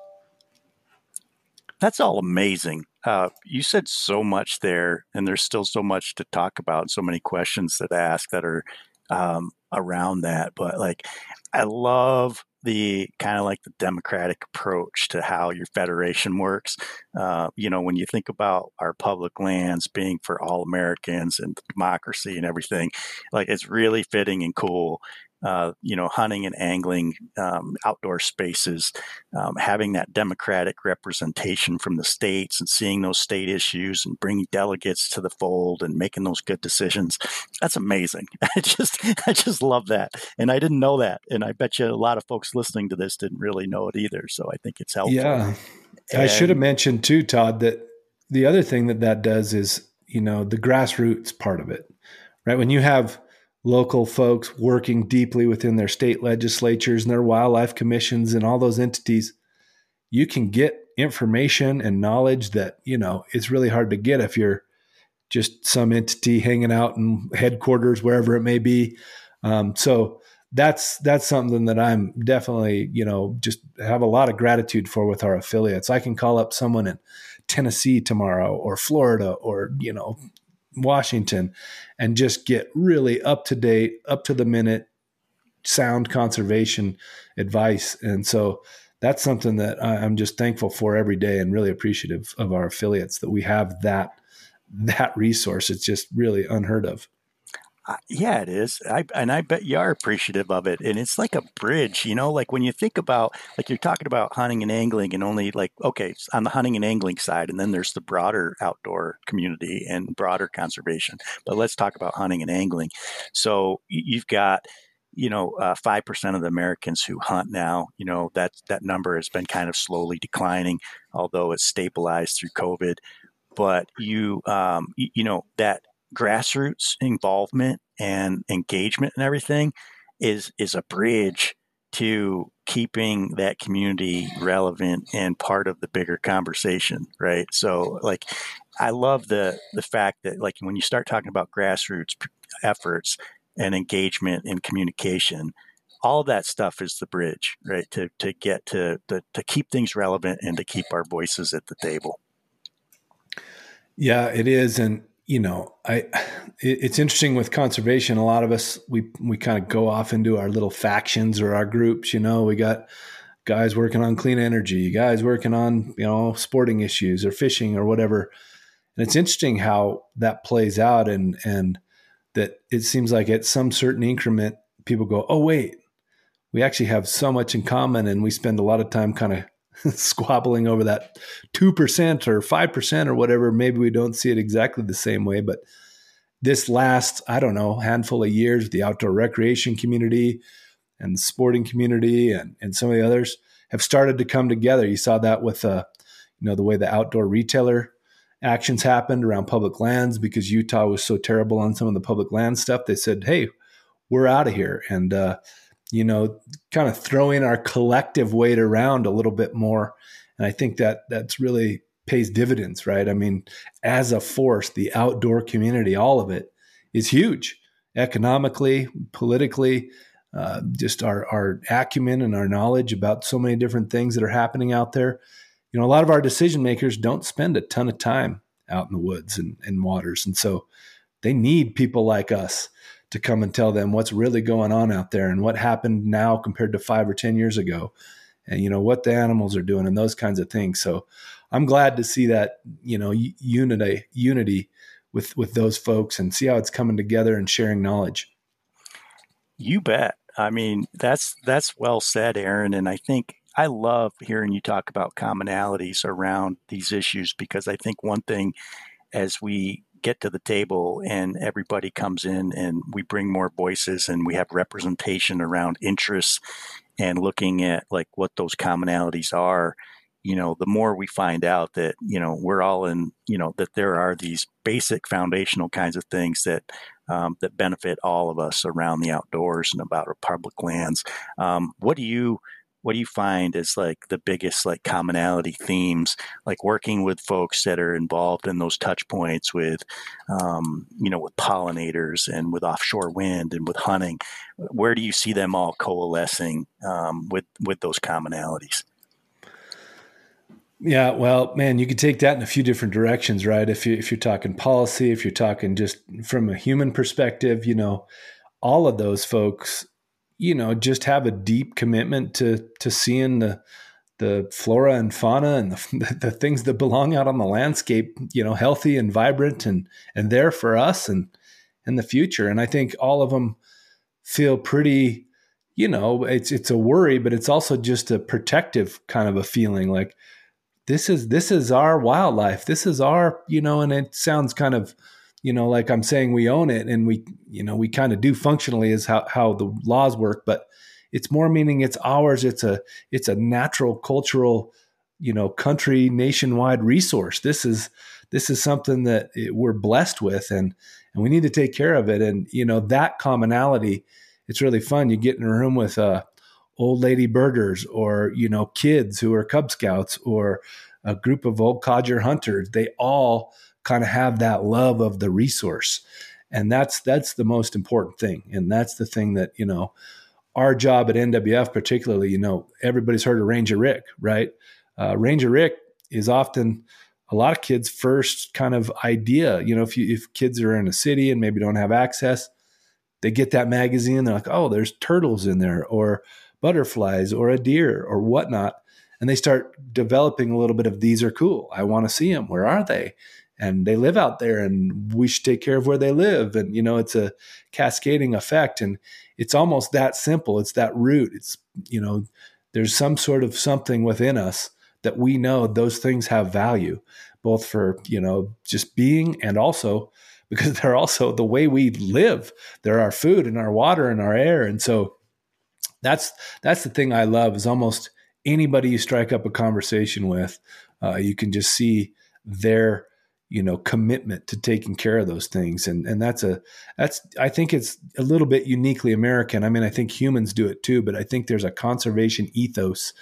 That's all amazing. Uh, you said so much there and there's still so much to talk about so many questions that ask that are um, around that but like i love the kind of like the democratic approach to how your federation works. Uh, you know, when you think about our public lands being for all Americans and democracy and everything, like it's really fitting and cool uh, you know, hunting and angling, um, outdoor spaces, um, having that democratic representation from the states and seeing those state issues and bringing delegates to the fold and making those good decisions. That's amazing. I just, I just love that. And I didn't know that. And I bet you a lot of folks listening to this didn't really know it either. So I think it's helpful.
Yeah. And, I should have mentioned too, Todd, that the other thing that that does is, you know, the grassroots part of it, right? When you have, local folks working deeply within their state legislatures and their wildlife commissions and all those entities, you can get information and knowledge that, you know, it's really hard to get if you're just some entity hanging out in headquarters, wherever it may be. Um, so that's that's something that I'm definitely, you know, just have a lot of gratitude for with our affiliates. I can call up someone in Tennessee tomorrow or Florida or, you know, Washington and just get really up to date, up to the minute, sound conservation advice. And so that's something that I'm just thankful for every day and really appreciative of our affiliates that we have that that resource. It's just really unheard of.
Uh, yeah, it is. I, and I bet you are appreciative of it. And it's like a bridge, you know, like when you think about, like you're talking about hunting and angling and only like, okay, on the hunting and angling side, and then there's the broader outdoor community and broader conservation. But let's talk about hunting and angling. So you've got, you know, uh, five uh, percent of the Americans who hunt now. You know that that number has been kind of slowly declining, although it's stabilized through COVID. But you, um, you, you know, that grassroots involvement and engagement and everything is is a bridge to keeping that community relevant and part of the bigger conversation right? So like i love the the fact that like when you start talking about grassroots efforts and engagement and communication all that stuff is the bridge right? To to get to, to to keep things relevant and to keep our voices at the table.
Yeah it is. And you know, I it, it's interesting with conservation. A lot of us we we kind of go off into our little factions or our groups. You know, we got guys working on clean energy, guys working on you know sporting issues or fishing or whatever. And it's interesting how that plays out, and and that it seems like at some certain increment, people go, "Oh wait, we actually have so much in common," and we spend a lot of time kind of squabbling over that 2% or 5% or whatever. Maybe we don't see it exactly the same way, but this last, I don't know, handful of years, the outdoor recreation community and the sporting community and, and some of the others have started to come together. You saw that with, uh, you know, the way the outdoor retailer actions happened around public lands because Utah was so terrible on some of the public land stuff. They said, hey, we're out of here. And, uh, you know, kind of throwing our collective weight around a little bit more. And I think that that's really pays dividends, right? I mean, as a force, the outdoor community, all of it is huge economically, politically, uh, just our, our acumen and our knowledge about so many different things that are happening out there. You know, a lot of our decision makers don't spend a ton of time out in the woods and, and waters. And so they need people like us to come and tell them what's really going on out there and what happened now compared to five or 10 years ago and, you know, what the animals are doing and those kinds of things. So I'm glad to see that, you know, unity, unity with, with those folks and see how it's coming together and sharing knowledge.
You bet. I mean, that's, that's well said, Aaron. And I think I love hearing you talk about commonalities around these issues because I think one thing as we get to the table and everybody comes in and we bring more voices and we have representation around interests and looking at like what those commonalities are you know the more we find out that you know we're all in you know that there are these basic foundational kinds of things that um, that benefit all of us around the outdoors and about our public lands. Um, what do you what do you find as like the biggest like commonality themes like working with folks that are involved in those touch points with um, you know with pollinators and with offshore wind and with hunting where do you see them all coalescing um, with with those commonalities
yeah, well, man, you could take that in a few different directions, right? If you if you're talking policy, if you're talking just from a human perspective, you know, all of those folks you know just have a deep commitment to to seeing the the flora and fauna and the, the things that belong out on the landscape you know healthy and vibrant and and there for us and in the future. And i think all of them feel pretty you know it's it's a worry but it's also just a protective kind of a feeling like this is this is our wildlife. This is our you know and it sounds kind of you know, like I'm saying, we own it and we, you know, we kind of do functionally is how, how the laws work, but it's more meaning it's ours. It's a, it's a natural cultural, you know, country nationwide resource. This is, this is something that we're blessed with and and we need to take care of it and you know that commonality it's really fun you get in a room with uh, old lady birders or you know kids who are cub scouts or a group of old codger hunters they all kind of have that love of the resource. And that's that's the most important thing. And that's the thing that you know our job at nwf particularly you know everybody's heard of ranger rick right? Uh, ranger rick is often a lot of kids first kind of idea. You know if you if kids are in a city and maybe don't have access they get that magazine they're like oh there's turtles in there or butterflies or a deer or whatnot. And they start developing a little bit of these are cool. I want to see them where are they and they live out there and we should take care of where they live. And you know it's a cascading effect and it's almost that simple. It's that root. It's you know there's some sort of something within us that we know those things have value both for you know just being and also because they're also the way we live. They're our food and our water and our air. And so that's that's the thing i love is almost anybody you strike up a conversation with uh, you can just see their you know commitment to taking care of those things. And and that's a that's i think it's a little bit uniquely american. I mean i think humans do it too but i think there's a conservation ethos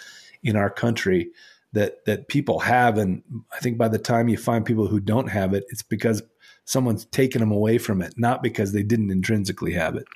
in our country that that people have. And i think by the time you find people who don't have it it's because someone's taken them away from it not because they didn't intrinsically have it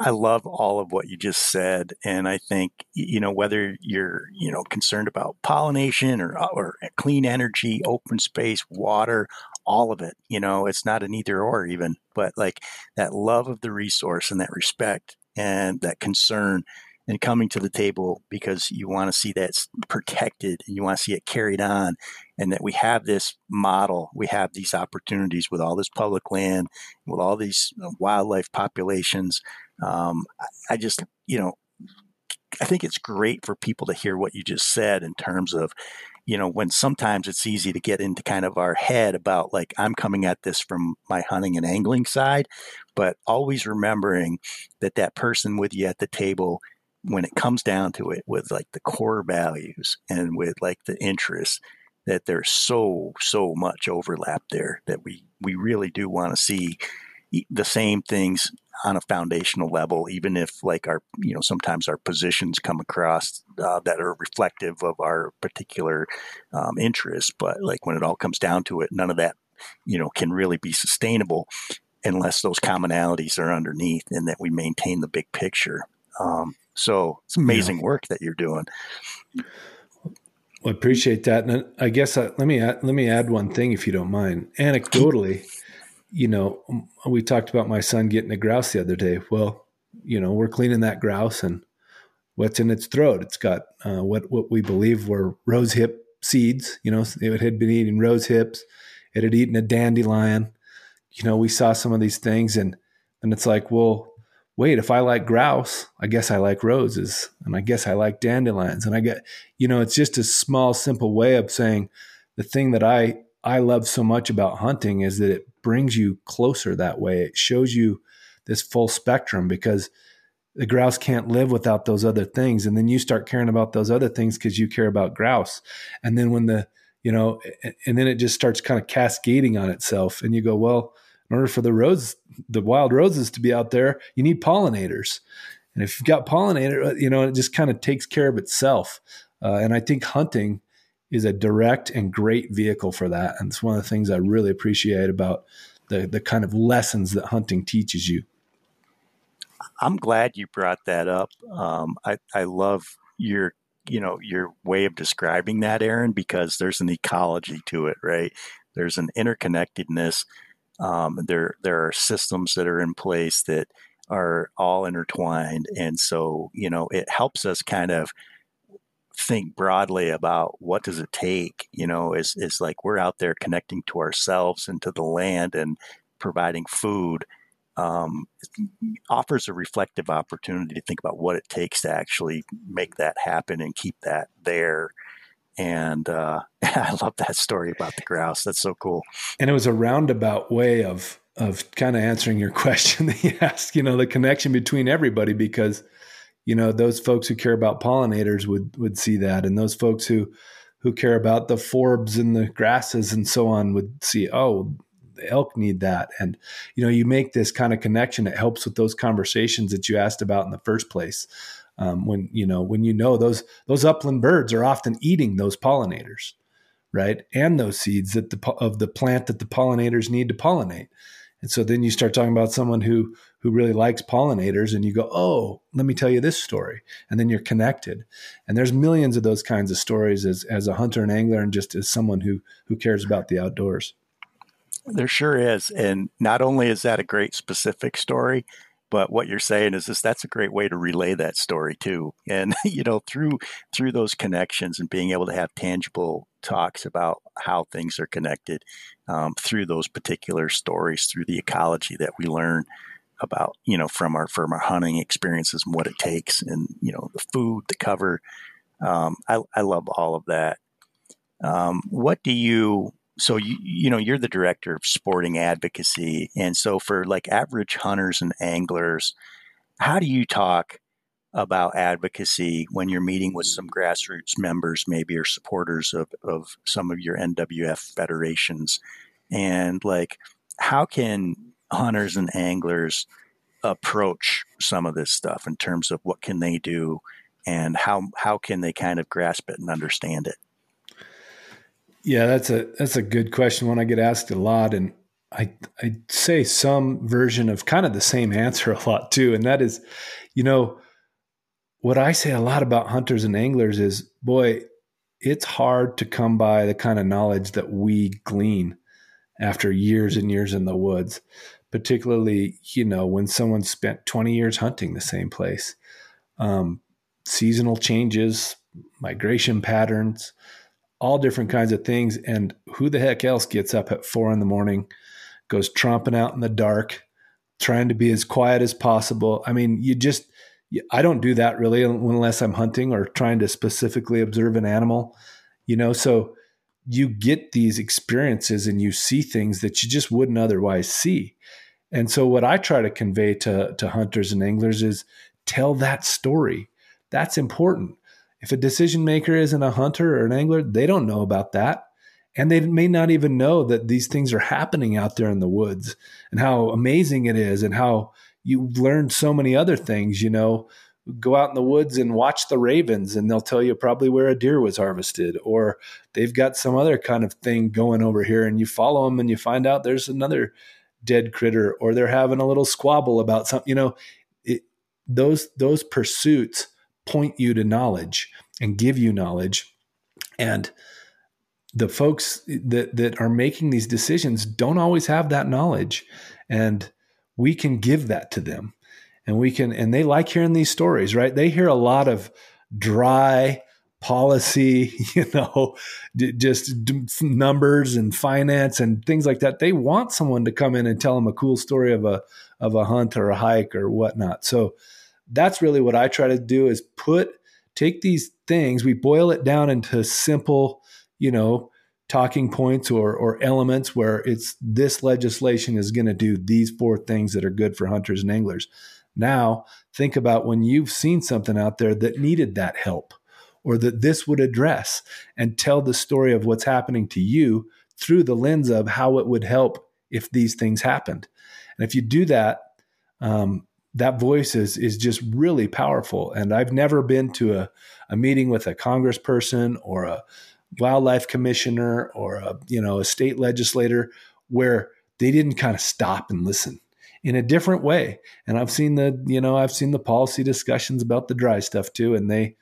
I love all of what you just said, and I think you know whether you're you know concerned about pollination or uh, or clean energy, open space, water, all of it. You know, it's not an either or even, but like that love of the resource and that respect and that concern and coming to the table because you want to see that protected and you want to see it carried on and that we have this model we have these opportunities with all this public land with all these uh, wildlife populations um, I, just, you know, I think it's great for people to hear what you just said in terms of, you know, when sometimes it's easy to get into kind of our head about like, I'm coming at this from my hunting and angling side, but always remembering that that person with you at the table, when it comes down to it, with like the core values and with like the interests, that there's so, so much overlap there that we, we really do want to see the same things on a foundational level, even if like our, you know, sometimes our positions come across uh, that are reflective of our particular um, interests. But like when it all comes down to it, none of that, you know, can really be sustainable unless those commonalities are underneath and that we maintain the big picture. Um, so it's amazing yeah. work that you're doing.
Well, I appreciate that, and I guess uh, let me add, let me add one thing, if you don't mind. Anecdotally, you know, we talked about my son getting a grouse the other day. Well, you know, we're cleaning that grouse and what's in its throat. It's got uh, what what we believe were rose hip seeds. You know, it had been eating rose hips. It had eaten a dandelion. You know, we saw some of these things, and and it's like, well, wait, if I like grouse, I guess I like roses, and I guess I like dandelions, and I get, you know, it's just a small, simple way of saying the thing that I I love so much about hunting is that it brings you closer that way. It shows you this full spectrum because the grouse can't live without those other things. And then you start caring about those other things because you care about grouse. And then when the, you know, and then it just starts kind of cascading on itself. And you go, well, in order for the rose, the wild roses to be out there, you need pollinators. And if you've got pollinator, uh, you know, it just kind of takes care of itself. Uh, and I think hunting is a direct and great vehicle for that. And it's one of the things I really appreciate about the the kind of lessons that hunting teaches you.
I'm glad you brought that up. Um, I I love your you know your way of describing that, Aaron, because there's an ecology to it, right? There's an interconnectedness. Um, there there are systems that are in place that are all intertwined, and so you know it helps us kind of think broadly about what does it take, you know, is, is like we're out there connecting to ourselves and to the land and providing food. Um, offers a reflective opportunity to think about what it takes to actually make that happen and keep that there. And uh, I love that story about the grouse. That's so cool.
And it was a roundabout way of of kind of answering your question that you asked. You know, the connection between everybody because you know those folks who care about pollinators would would see that and those folks who who care about the forbs and the grasses and so on would see, oh, the elk need that. And, you know, you make this kind of connection. It helps with those conversations that you asked about in the first place. Um, when, you know, when you know those, those upland birds are often eating those pollinators, right. And those seeds that the, of the plant that the pollinators need to pollinate. And so then you start talking about someone who who really likes pollinators and you go, "Oh, let me tell you this story." And then you're connected. And there's millions of those kinds of stories as as a hunter and angler and just as someone who who cares about the outdoors.
There sure is. And not only is that a great specific story, but what you're saying is this that's a great way to relay that story too. And you know, through through those connections and being able to have tangible talks about how things are connected um, through those particular stories, through the ecology that we learn about, you know, from our from our hunting experiences and what it takes, and you know, the food, the cover. Um, I, I love all of that. Um, what do you? So you you know you're the director of sporting advocacy, and so for like average hunters and anglers, how do you talk about advocacy when you're meeting with some grassroots members, maybe or supporters of, of some of your NWF federations. And like, how can hunters and anglers approach some of this stuff in terms of what can they do and how how can they kind of grasp it and understand it?
Yeah, that's a that's a good question. One I get asked a lot, and I I say some version of kind of the same answer a lot too, and that is, you know, what I say a lot about hunters and anglers is, boy, it's hard to come by the kind of knowledge that we glean after years and years in the woods, particularly, you know, when someone spent 20 years hunting the same place. Um, seasonal changes, migration patterns, all different kinds of things. And who the heck else gets up at four in the morning, goes tromping out in the dark, trying to be as quiet as possible? I mean, you just, I don't do that really unless I'm hunting or trying to specifically observe an animal, you know. So you get these experiences and you see things that you just wouldn't otherwise see. And so what I try to convey to to hunters and anglers is tell that story. That's important. If a decision maker isn't a hunter or an angler, they don't know about that. And they may not even know that these things are happening out there in the woods and how amazing it is and how you learn so many other things, you know, go out in the woods and watch the ravens and they'll tell you probably where a deer was harvested or they've got some other kind of thing going over here and you follow them and you find out there's another dead critter or they're having a little squabble about something you know it, those those pursuits point you to knowledge and give you knowledge. And the folks that that are making these decisions don't always have that knowledge. And we can give that to them. And we can and they like hearing these stories right? They hear a lot of dry policy you know just numbers and finance and things like that. They want someone to come in and tell them a cool story of a of a hunt or a hike or whatnot. So that's really what i try to do is put take these things we boil it down into simple you know talking points or, or elements where it's this legislation is going to do these four things that are good for hunters and anglers. Now, think about when you've seen something out there that needed that help or that this would address and tell the story of what's happening to you through the lens of how it would help if these things happened. And if you do that, um, that voice is, is just really powerful. And I've never been to a, a meeting with a congressperson or a wildlife commissioner or a you know a state legislator where they didn't kind of stop and listen in a different way. And i've seen the you know i've seen the policy discussions about the dry stuff too. And they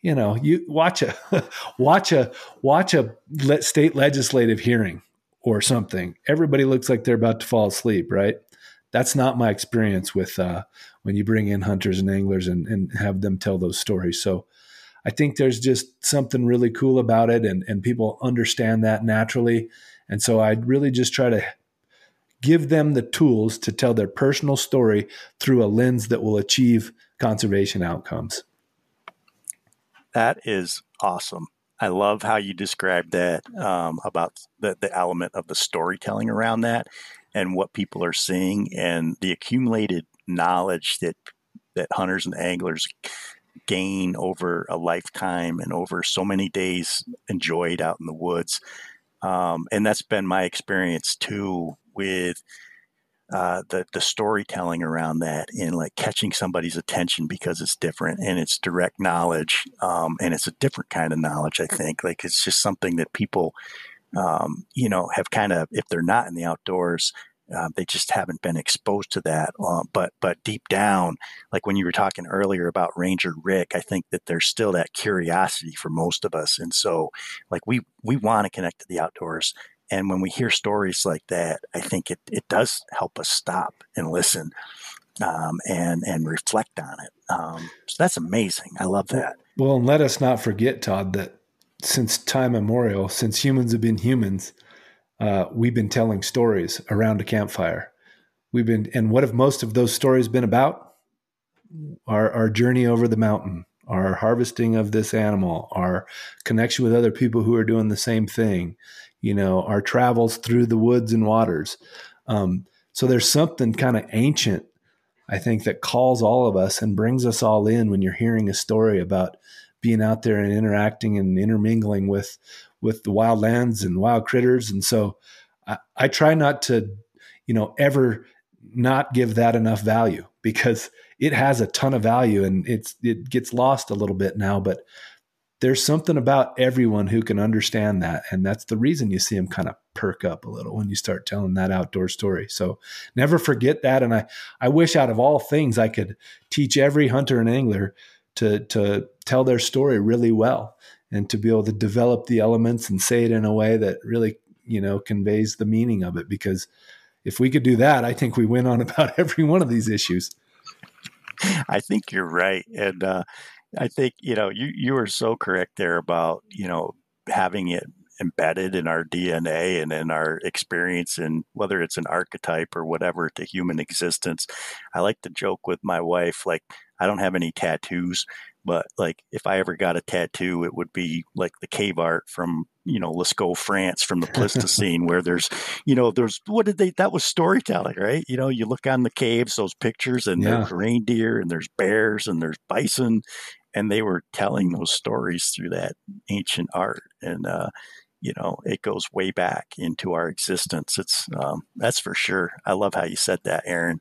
you know you watch a watch a watch a state legislative hearing or something. Everybody looks like they're about to fall asleep right that's not my experience with uh, when you bring in hunters and anglers and, and have them tell those stories so I think there's just something really cool about it, and, and people understand that naturally. And so I really just try to give them the tools to tell their personal story through a lens that will achieve conservation outcomes.
That is awesome. I love how you described that um, about the, the element of the storytelling around that and what people are seeing and the accumulated knowledge that that hunters and anglers gain over a lifetime and over so many days enjoyed out in the woods. Um, and that's been my experience too with uh, the the storytelling around that and like catching somebody's attention because it's different and it's direct knowledge um, and it's a different kind of knowledge. I think like it's just something that people um, you know have kind of if they're not in the outdoors uh, they just haven't been exposed to that. Uh, but but deep down, like when you were talking earlier about Ranger Rick, I think that there's still that curiosity for most of us, and so like we we want to connect to the outdoors. And when we hear stories like that, I think it, it does help us stop and listen um, and and reflect on it. Um, so that's amazing. I love that.
Well, and let us not forget, Todd, that since time immemorial, since humans have been humans, uh, we've been telling stories around a campfire. We've been, and what have most of those stories been about? Our, our journey over the mountain, our harvesting of this animal, our connection with other people who are doing the same thing, you know, our travels through the woods and waters. Um, so there's something kind of ancient, I think, that calls all of us and brings us all in when you're hearing a story about being out there and interacting and intermingling with with the wild lands and wild critters. And so I, I try not to, you know, ever not give that enough value because it has a ton of value and it's it gets lost a little bit now, but there's something about everyone who can understand that. And that's the reason you see them kind of perk up a little when you start telling that outdoor story. So never forget that. And i i wish out of all things i could teach every hunter and angler to to tell their story really well and to be able to develop the elements and say it in a way that really you know conveys the meaning of it. Because if we could do that i think we win on about every one of these issues.
I think you're right. And uh, i think you know you you are so correct there about you know having it embedded in our dna and in our experience and whether it's an archetype or whatever to human existence. I like to joke with my wife like i don't have any tattoos but like if I ever got a tattoo, it would be like the cave art from you know Lascaux, France, from the Pleistocene, where there's you know there's what did they that was storytelling, right? You know, you look on the caves, those pictures, and yeah. there's reindeer, and there's bears, and there's bison, and they were telling those stories through that ancient art, and uh, you know it goes way back into our existence. It's um, that's for sure. I love how you said that, Aaron,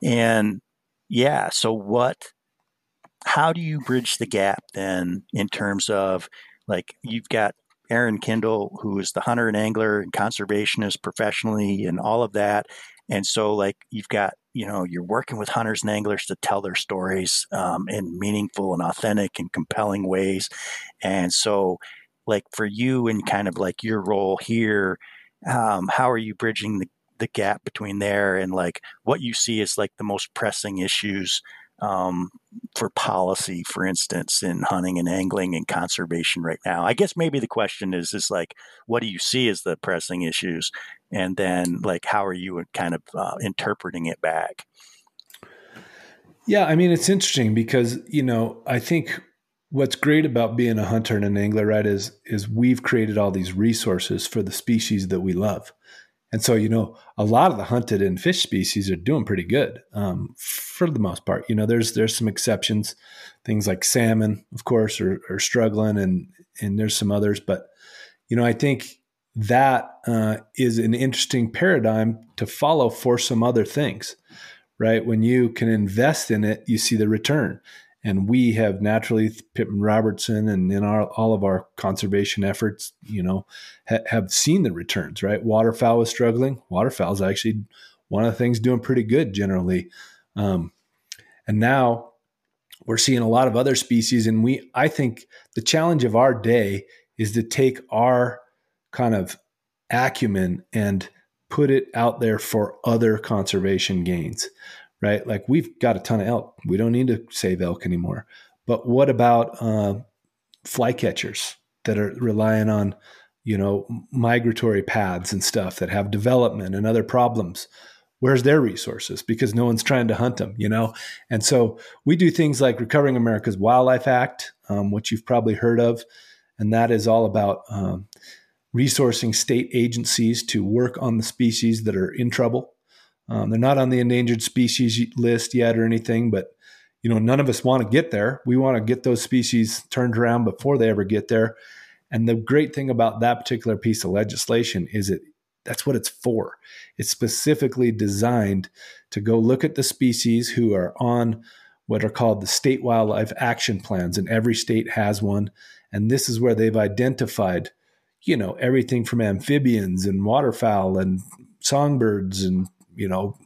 and yeah. So what? how do you bridge the gap then in terms of like you've got Aaron Kindle, who is the hunter and angler and conservationist professionally and all of that. And so, like, you've got, you know, you're working with hunters and anglers to tell their stories um, in meaningful and authentic and compelling ways. And so, like, for you and kind of like your role here, um, how are you bridging the, the gap between there and like what you see as like the most pressing issues um, for policy, for instance, in hunting and angling and conservation right now? I guess maybe the question is is like, what do you see as the pressing issues, and then like, how are you kind of uh, interpreting it back?
Yeah, I mean, it's interesting because you know I think what's great about being a hunter and an angler, right, is is we've created all these resources for the species that we love. And so, you know, a lot of the hunted and fish species are doing pretty good um, for the most part. You know, there's there's some exceptions, things like salmon, of course, are, are struggling, and and there's some others. But you know, I think that uh, is an interesting paradigm to follow for some other things, right? When you can invest in it, you see the return and we have naturally Pittman Robertson and in our all of our conservation efforts, you know, ha- have seen the returns. Right, waterfowl is struggling. Waterfowl is actually one of the things doing pretty good generally, um, and now we're seeing a lot of other species. And we, I think, the challenge of our day is to take our kind of acumen and put it out there for other conservation gains right? Like we've got a ton of elk. We don't need to save elk anymore. But what about uh, flycatchers that are relying on, you know, migratory paths and stuff that have development and other problems? Where's their resources? Because no one's trying to hunt them, you know? And so we do things like Recovering America's Wildlife Act, um, which you've probably heard of. And that is all about um, resourcing state agencies to work on the species that are in trouble um, they're not on the endangered species list yet or anything, but you know, none of us want to get there. We want to get those species turned around before they ever get there. And the great thing about that particular piece of legislation is it that's what it's for. It's specifically designed to go look at the species who are on what are called the state wildlife action plans, and every state has one. And this is where they've identified, you know, everything from amphibians and waterfowl and songbirds and, you know,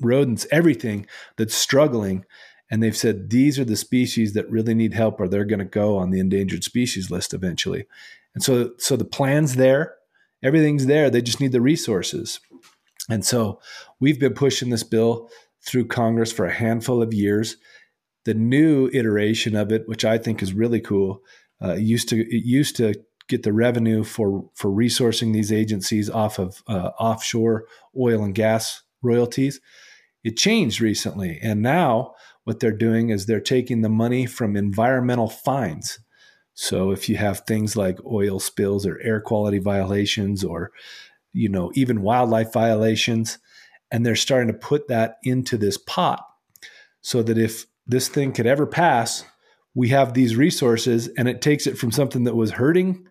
rodents, everything that's struggling. And they've said these are the species that really need help or they're going to go on the endangered species list eventually. And so, so the plan's there, everything's there. They just need the resources. And so we've been pushing this bill through Congress for a handful of years. The new iteration of it, which I think is really cool, uh, used to it used to get the revenue for for resourcing these agencies off of uh, offshore oil and gas royalties. It changed recently, and now what they're doing is they're taking the money from environmental fines. So if you have things like oil spills or air quality violations or you know even wildlife violations, and they're starting to put that into this pot so that if this thing could ever pass, we have these resources and it takes it from something that was hurting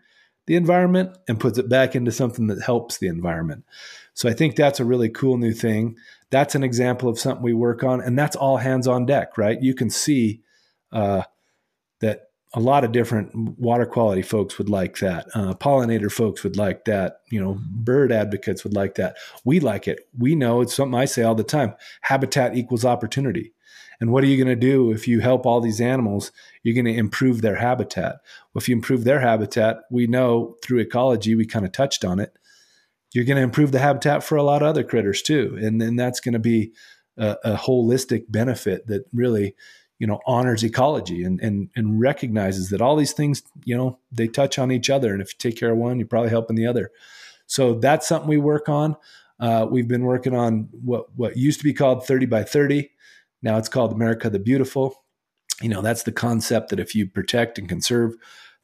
the environment and puts it back into something that helps the environment. So I think that's a really cool new thing. That's an example of something we work on, and that's all hands on deck, right? You can see uh, that a lot of different water quality folks would like that. Uh, pollinator folks would like that. You know, bird advocates would like that. We like it. We know it's something I say all the time habitat equals opportunity. And what are you going to do if you help all these animals? You're going to improve their habitat. Well, if you improve their habitat, we know through ecology, we kind of touched on it. You're going to improve the habitat for a lot of other critters too. And then that's going to be a, a holistic benefit that really you know honors ecology and and and recognizes that all these things you know they touch on each other and if you take care of one you're probably helping the other so that's something we work on uh, we've been working on what what used to be called 30 by 30 now it's called america the beautiful. You know that's the concept that if you protect and conserve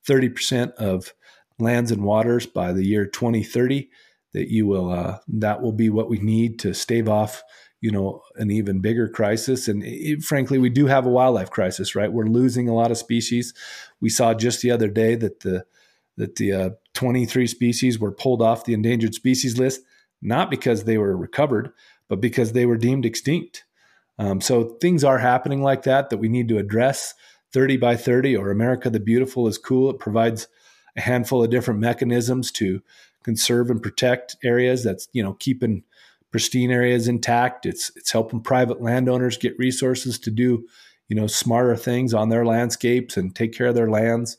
30% of lands and waters by the year 2030 that you will uh, that will be what we need to stave off you know an even bigger crisis. And it, frankly we do have a wildlife crisis right? We're losing a lot of species. We saw just the other day that the that the uh, 23 species were pulled off the endangered species list not because they were recovered but because they were deemed extinct um, so things are happening like that that we need to address 30 by 30 or america the beautiful is cool it provides a handful of different mechanisms to conserve and protect areas that's you know keeping pristine areas intact. It's it's helping private landowners get resources to do, you know, smarter things on their landscapes and take care of their lands.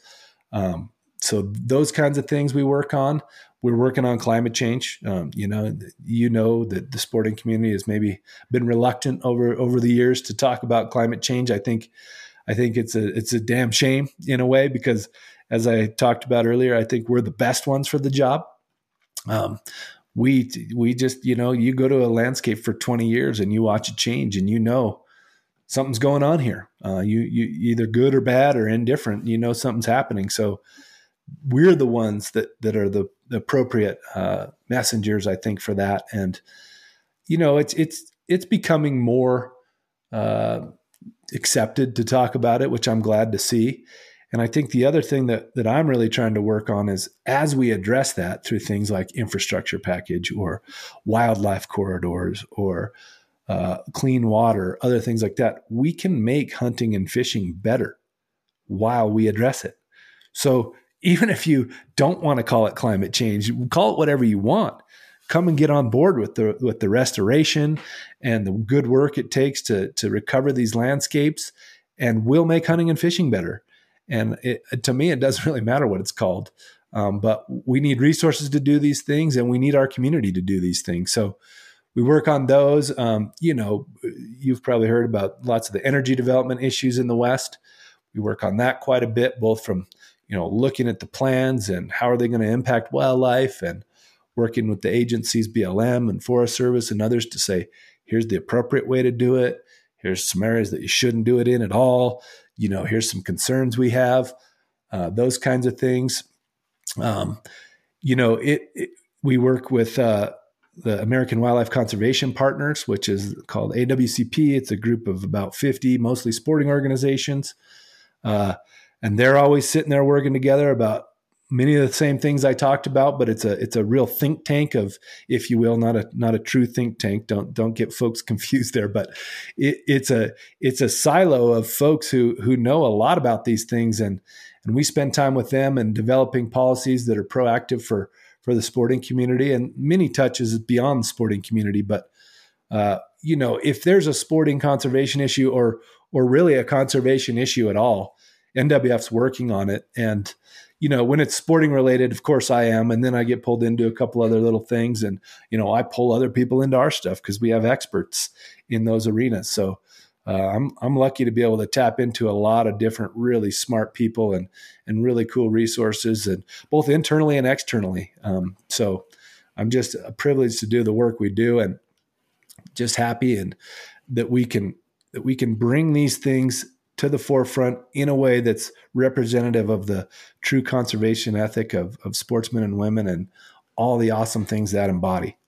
Um, so those kinds of things we work on. We're working on climate change. Um, you know, you know that the sporting community has maybe been reluctant over over the years to talk about climate change. I think, I think it's a it's a damn shame in a way because, as I talked about earlier, I think we're the best ones for the job. Um, we we just you know you go to a landscape for 20 years and you watch it change and you know something's going on here uh, you you either good or bad or indifferent you know something's happening so we're the ones that that are the, appropriate uh, messengers i think for that and you know it's it's it's becoming more uh, accepted to talk about it which i'm glad to see and I think the other thing that, that I'm really trying to work on is as we address that through things like infrastructure package or wildlife corridors or uh, clean water, other things like that, we can make hunting and fishing better while we address it. So even if you don't want to call it climate change, call it whatever you want. Come and get on board with the with the restoration and the good work it takes to to recover these landscapes, and we'll make hunting and fishing better. And it, to me, it doesn't really matter what it's called. Um, but we need resources to do these things, and we need our community to do these things. So we work on those. Um, you know, you've probably heard about lots of the energy development issues in the West. We work on that quite a bit, both from you know looking at the plans and how are they going to impact wildlife, and working with the agencies, BLM and Forest Service and others to say, here's the appropriate way to do it. Here's some areas that you shouldn't do it in at all you know, here's some concerns we have, uh, those kinds of things. Um, you know, it, it, we work with uh, the American Wildlife Conservation Partners, which is called AWCP. It's a group of about 50, mostly sporting organizations. Uh, and they're always sitting there working together about many of the same things I talked about, but it's a it's a real think tank of, if you will, not a not a true think tank. Don't don't get folks confused there, but it, it's a it's a silo of folks who who know a lot about these things, and and we spend time with them and developing policies that are proactive for for the sporting community and many touches beyond the sporting community. But uh, you know, if there's a sporting conservation issue or or really a conservation issue at all, NWF's working on it. And you know, when it's sporting related, of course I am, and then I get pulled into a couple other little things, and you know, I pull other people into our stuff because we have experts in those arenas. So uh, I'm I'm lucky to be able to tap into a lot of different really smart people and and really cool resources and both internally and externally. Um, so I'm just privileged to do the work we do and just happy and that we can that we can bring these things to the forefront in a way that's representative of the true conservation ethic of, of sportsmen and women and all the awesome things that embody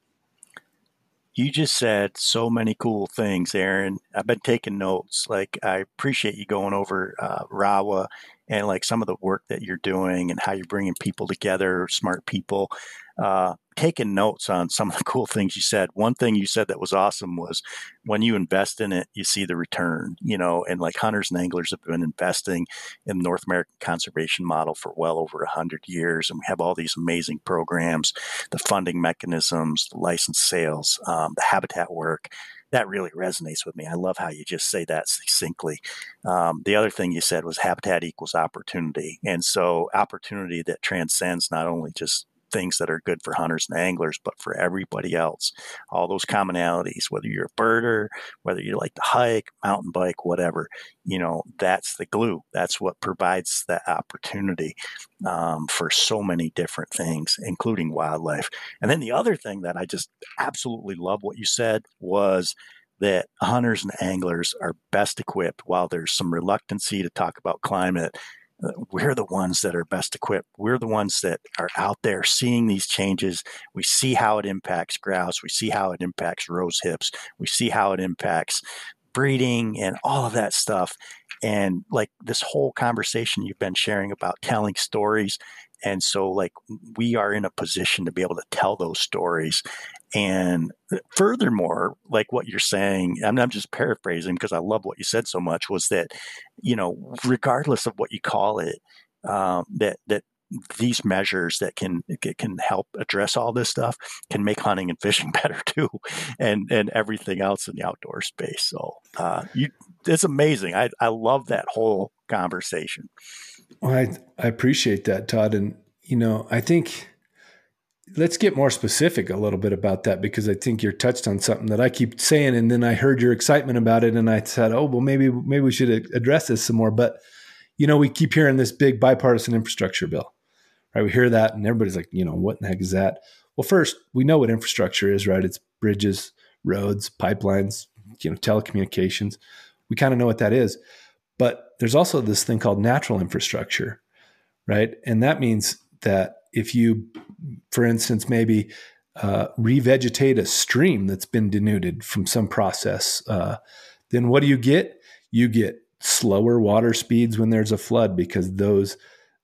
you just said so many cool things, Aaron. I've been taking notes. Like, I appreciate you going over uh, RAWA and like some of the work that you're doing and how you're bringing people together, smart people. Uh, taking notes on some of the cool things you said. One thing you said that was awesome was when you invest in it, you see the return, you know, and like hunters and anglers have been investing in the North American conservation model for well over a hundred years. And we have all these amazing programs, the funding mechanisms, the license sales, um, the habitat work. That really resonates with me. I love how you just say that succinctly. Um, the other thing you said was habitat equals opportunity. And so opportunity that transcends not only just things that are good for hunters and anglers, but for everybody else. All those commonalities, whether you're a birder, whether you like to hike, mountain bike, whatever, you know, that's the glue. That's what provides that opportunity um, for so many different things, including wildlife. And then the other thing that I just absolutely love what you said was that hunters and anglers are best equipped while there's some reluctancy to talk about climate we're the ones that are best equipped. We're the ones that are out there seeing these changes. We see how it impacts grouse. We see how it impacts rose hips. We see how it impacts breeding and all of that stuff. And like this whole conversation you've been sharing about telling stories. And so, like, we are in a position to be able to tell those stories and furthermore, like what you're saying, I'm, I'm just paraphrasing because I love what you said so much, was that, you know, regardless of what you call it, um, that that these measures that can can help address all this stuff can make hunting and fishing better too, and and everything else in the outdoor space. So uh, you, it's amazing. I I love that whole conversation.
Well, I I appreciate that, Todd, and you know I think let's get more specific a little bit about that because I think you're touched on something that I keep saying, and then I heard your excitement about it, and I said, "Oh, well, maybe maybe we should address this some more." But you know, we keep hearing this big bipartisan infrastructure bill, right? We hear that, and everybody's like, you know, what in the heck is that? Well, first, we know what infrastructure is, right? It's bridges, roads, pipelines, you know, telecommunications. We kind of know what that is, but there's also this thing called natural infrastructure, right? And that means that if you, for instance, maybe uh, revegetate a stream that's been denuded from some process, uh, then what do you get? You get slower water speeds when there's a flood because those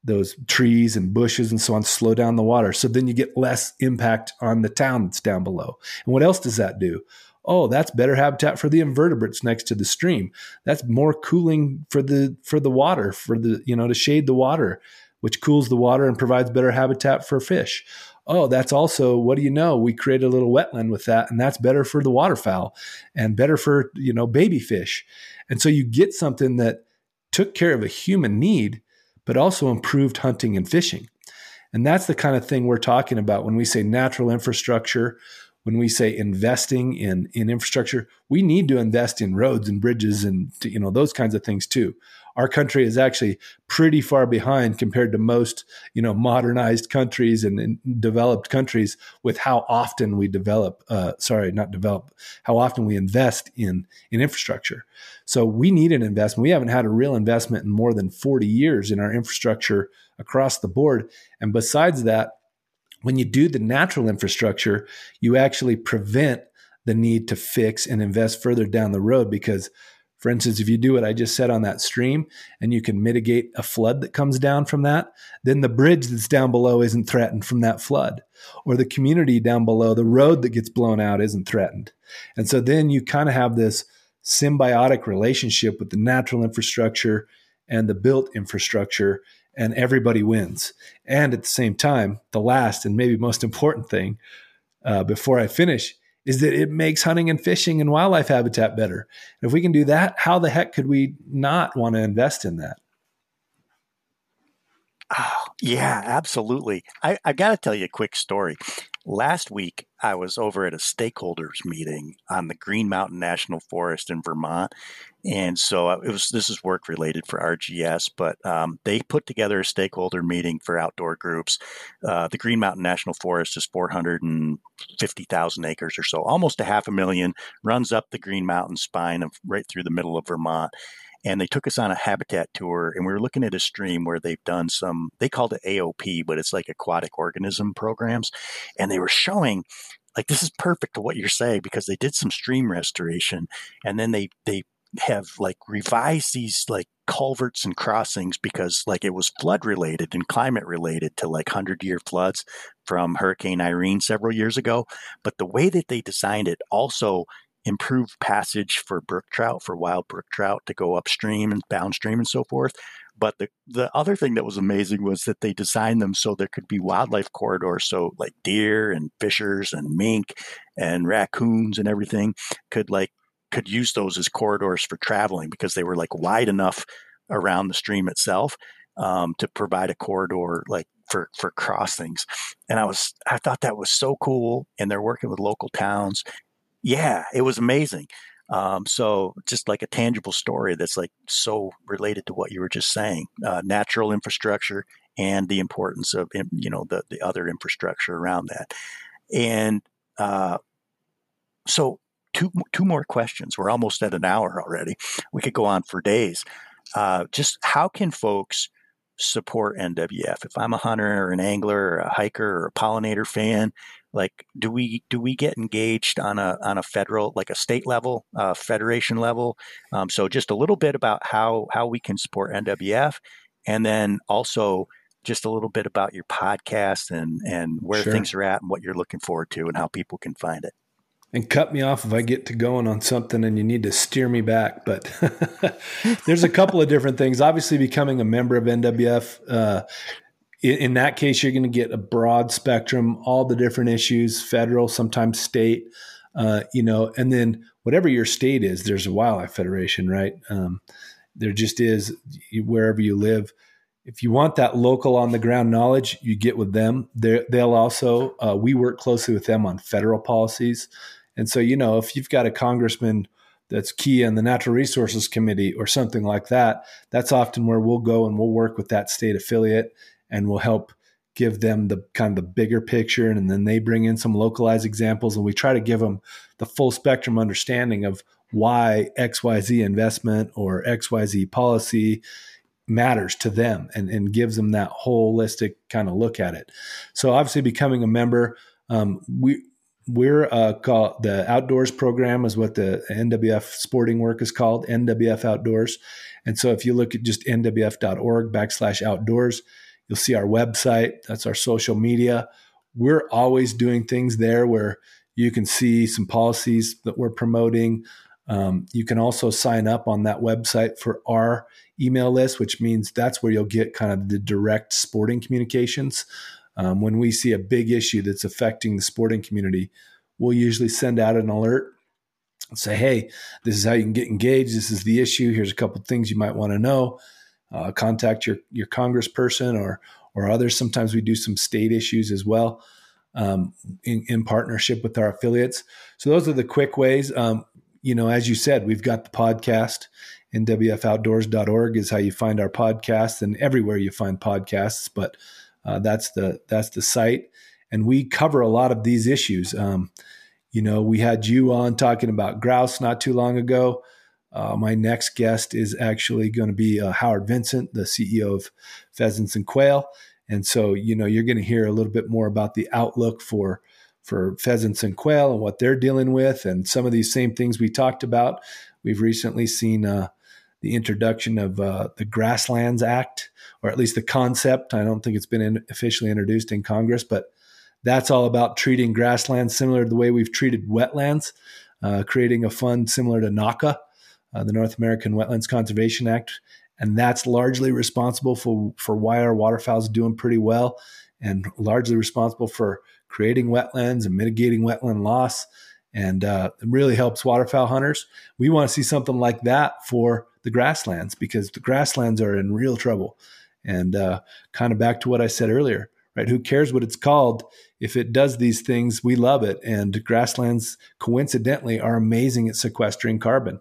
those trees and bushes and so on slow down the water. So then you get less impact on the town that's down below. And what else does that do? Oh, that's better habitat for the invertebrates next to the stream. That's more cooling for the for the water, for the you know to shade the water which cools the water and provides better habitat for fish. Oh, that's also what do you know? We create a little wetland with that, and that's better for the waterfowl and better for you know baby fish. And so you get something that took care of a human need, but also improved hunting and fishing. And that's the kind of thing we're talking about when we say natural infrastructure, when we say investing in in infrastructure. We need to invest in roads and bridges and you know those kinds of things too our country is actually pretty far behind compared to most, you know, modernized countries and, and developed countries with how often we develop, uh, sorry, not develop, how often we invest in in infrastructure. So we need an investment. We haven't had a real investment in more than 40 years in our infrastructure across the board. And besides that, when you do the natural infrastructure, you actually prevent the need to fix and invest further down the road because for instance, if you do what I just said on that stream and you can mitigate a flood that comes down from that, then the bridge that's down below isn't threatened from that flood. Or the community down below, the road that gets blown out isn't threatened. And so then you kind of have this symbiotic relationship with the natural infrastructure and the built infrastructure, and everybody wins. And at the same time, the last and maybe most important thing uh, before I finish is that it makes hunting and fishing and wildlife habitat better. And if we can do that, how the heck could we not want to invest in that?
Oh, yeah, absolutely. I, I got to tell you a quick story. Last week, I was over at a stakeholders meeting on the Green Mountain National Forest in Vermont, and so uh, it was. This is work related for RGS, but um, they put together a stakeholder meeting for outdoor groups. Uh, the Green Mountain National Forest is four hundred and fifty thousand acres or so, almost a half a million. Runs up the Green Mountain spine of right through the middle of Vermont and they took us on a habitat tour and we were looking at a stream where they've done some they called it aop but it's like aquatic organism programs and they were showing like this is perfect to what you're saying because they did some stream restoration and then they they have like revised these like culverts and crossings because like it was flood related and climate related to like 100 year floods from hurricane irene several years ago but the way that they designed it also improved passage for brook trout, for wild brook trout to go upstream and downstream and so forth. But the, the other thing that was amazing was that they designed them so there could be wildlife corridors. So like deer and fishers and mink and raccoons and everything could like could use those as corridors for traveling because they were like wide enough around the stream itself um, to provide a corridor like for for crossings. And I was I thought that was so cool. And they're working with local towns yeah, it was amazing. Um, so just like a tangible story that's like so related to what you were just saying, uh, natural infrastructure and the importance of you know the the other infrastructure around that, and uh, so two two more questions. We're almost at an hour already. We could go on for days. Uh, just how can folks support NWF? If I'm a hunter or an angler or a hiker or a pollinator fan, like do we do we get engaged on a on a federal like a state level uh, federation level um, so just a little bit about how how we can support nwf and then also just a little bit about your podcast and and where sure. things are at and what you're looking forward to and how people can find it
and cut me off if I get to going on something and you need to steer me back. But there's a couple of different things. Obviously, becoming a member of NWF uh, in, that case, you're going to get a broad spectrum, all the different issues, federal, sometimes state, uh, you know, and then whatever your state is, there's a wildlife federation, right? Um, there just is wherever you live. If you want that local on the ground knowledge, you get with them. they will also, uh, we work closely with them on federal policies. And so, you know, if you've got a congressman that's key in the natural resources committee or something like that, that's often where we'll go and we'll work with that state affiliate and we'll help give them the kind of the bigger picture and then they bring in some localized examples and we try to give them the full spectrum understanding of why xyz investment or xyz policy matters to them and, and gives them that holistic kind of look at it. So obviously becoming a member um, we we're uh, called the outdoors program is what the nwf sporting work is called nwf outdoors. And so if you look at just nwf.org backslash outdoors You'll see our website. That's our social media. We're always doing things there where you can see some policies that we're promoting. Um, you can also sign up on that website for our email list, which means that's where you'll get kind of the direct sporting communications. Um, when we see a big issue that's affecting the sporting community, we'll usually send out an alert and say, hey, this is how you can get engaged. This is the issue. Here's a couple things you might want to know uh, contact your your congressperson or or others. Sometimes we do some state issues as well um, in, in, partnership with our affiliates. So those are the quick ways. Um, you know, as you said, we've got the podcast. NWFOutdoors.org is how you find our podcast, and everywhere you find podcasts. But uh, that's the that's the site, and we cover a lot of these issues. Um, you know, we had you on talking about grouse not too long ago. Uh, my next guest is actually going to be uh, Howard Vincent, the CEO of Pheasants and Quail. And so, you know, you're going to hear a little bit more about the outlook for for pheasants and quail and what they're dealing with, and some of these same things we talked about. We've recently seen uh, the introduction of uh, the Grasslands Act, or at least the concept. I don't think it's been in, officially introduced in Congress, but that's all about treating grasslands similar to the way we've treated wetlands, uh, creating a fund similar to NAWCA, uh, the North American Wetlands Conservation Act, and that's largely responsible for for why our waterfowl is doing pretty well, and largely responsible for creating wetlands and mitigating wetland loss, and uh, it really helps waterfowl hunters. We want to see something like that for the grasslands because the grasslands are in real trouble, and uh, kind of back to what I said earlier, right? Who cares what it's called? If it does these things, we love it, and grasslands coincidentally are amazing at sequestering carbon.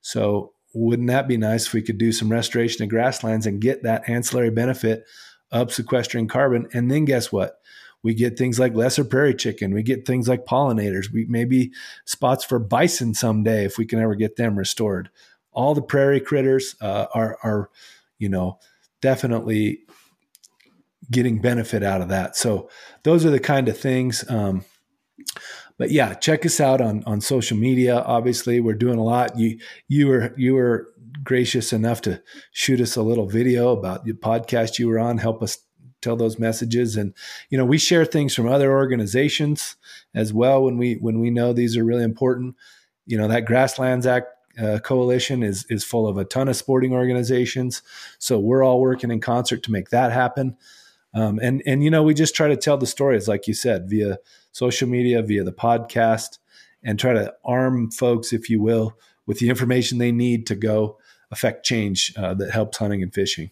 So wouldn't that be nice if we could do some restoration of grasslands and get that ancillary benefit of sequestering carbon? And then guess what? We get things like lesser prairie chicken. We get things like pollinators. We maybe spots for bison someday if we can ever get them restored. All the prairie critters uh, are, are, you know, definitely getting benefit out of that. So those are the kind of things. Um, but yeah, check us out on on social media. Obviously, we're doing a lot. You you were you were gracious enough to shoot us a little video about the podcast you were on. Help us tell those messages, and you know we share things from other organizations as well when we when we know these are really important. You know that Grasslands Act uh, coalition is is full of a ton of sporting organizations, so we're all working in concert to make that happen. Um, and and you know we just try to tell the stories like you said via social media, via the podcast, and try to arm folks, if you will, with the information they need to go affect change uh, that helps hunting and fishing.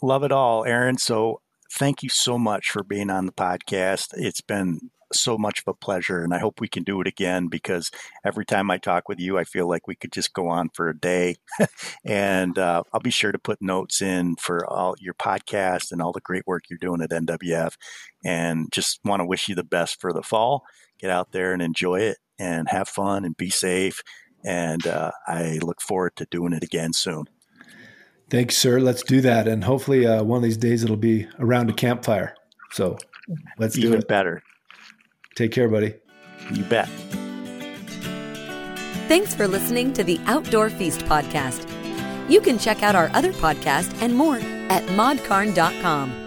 Love it all, Aaron. So thank you so much for being on the podcast. It's been so much of a pleasure, and I hope we can do it again because every time I talk with you, I feel like we could just go on for a day. and uh, I'll be sure to put notes in for all your podcast and all the great work you're doing at NWF. And just want to wish you the best for the fall. Get out there and enjoy it and have fun and be safe. And uh, I look forward to doing it again soon.
Thanks, sir. Let's do that. And hopefully, uh, one of these days it'll be around a campfire. So let's do
Even
it.
better.
Take care, buddy.
You bet.
Thanks for listening to the Outdoor Feast podcast. You can check out our other podcast and more at modcarn.com.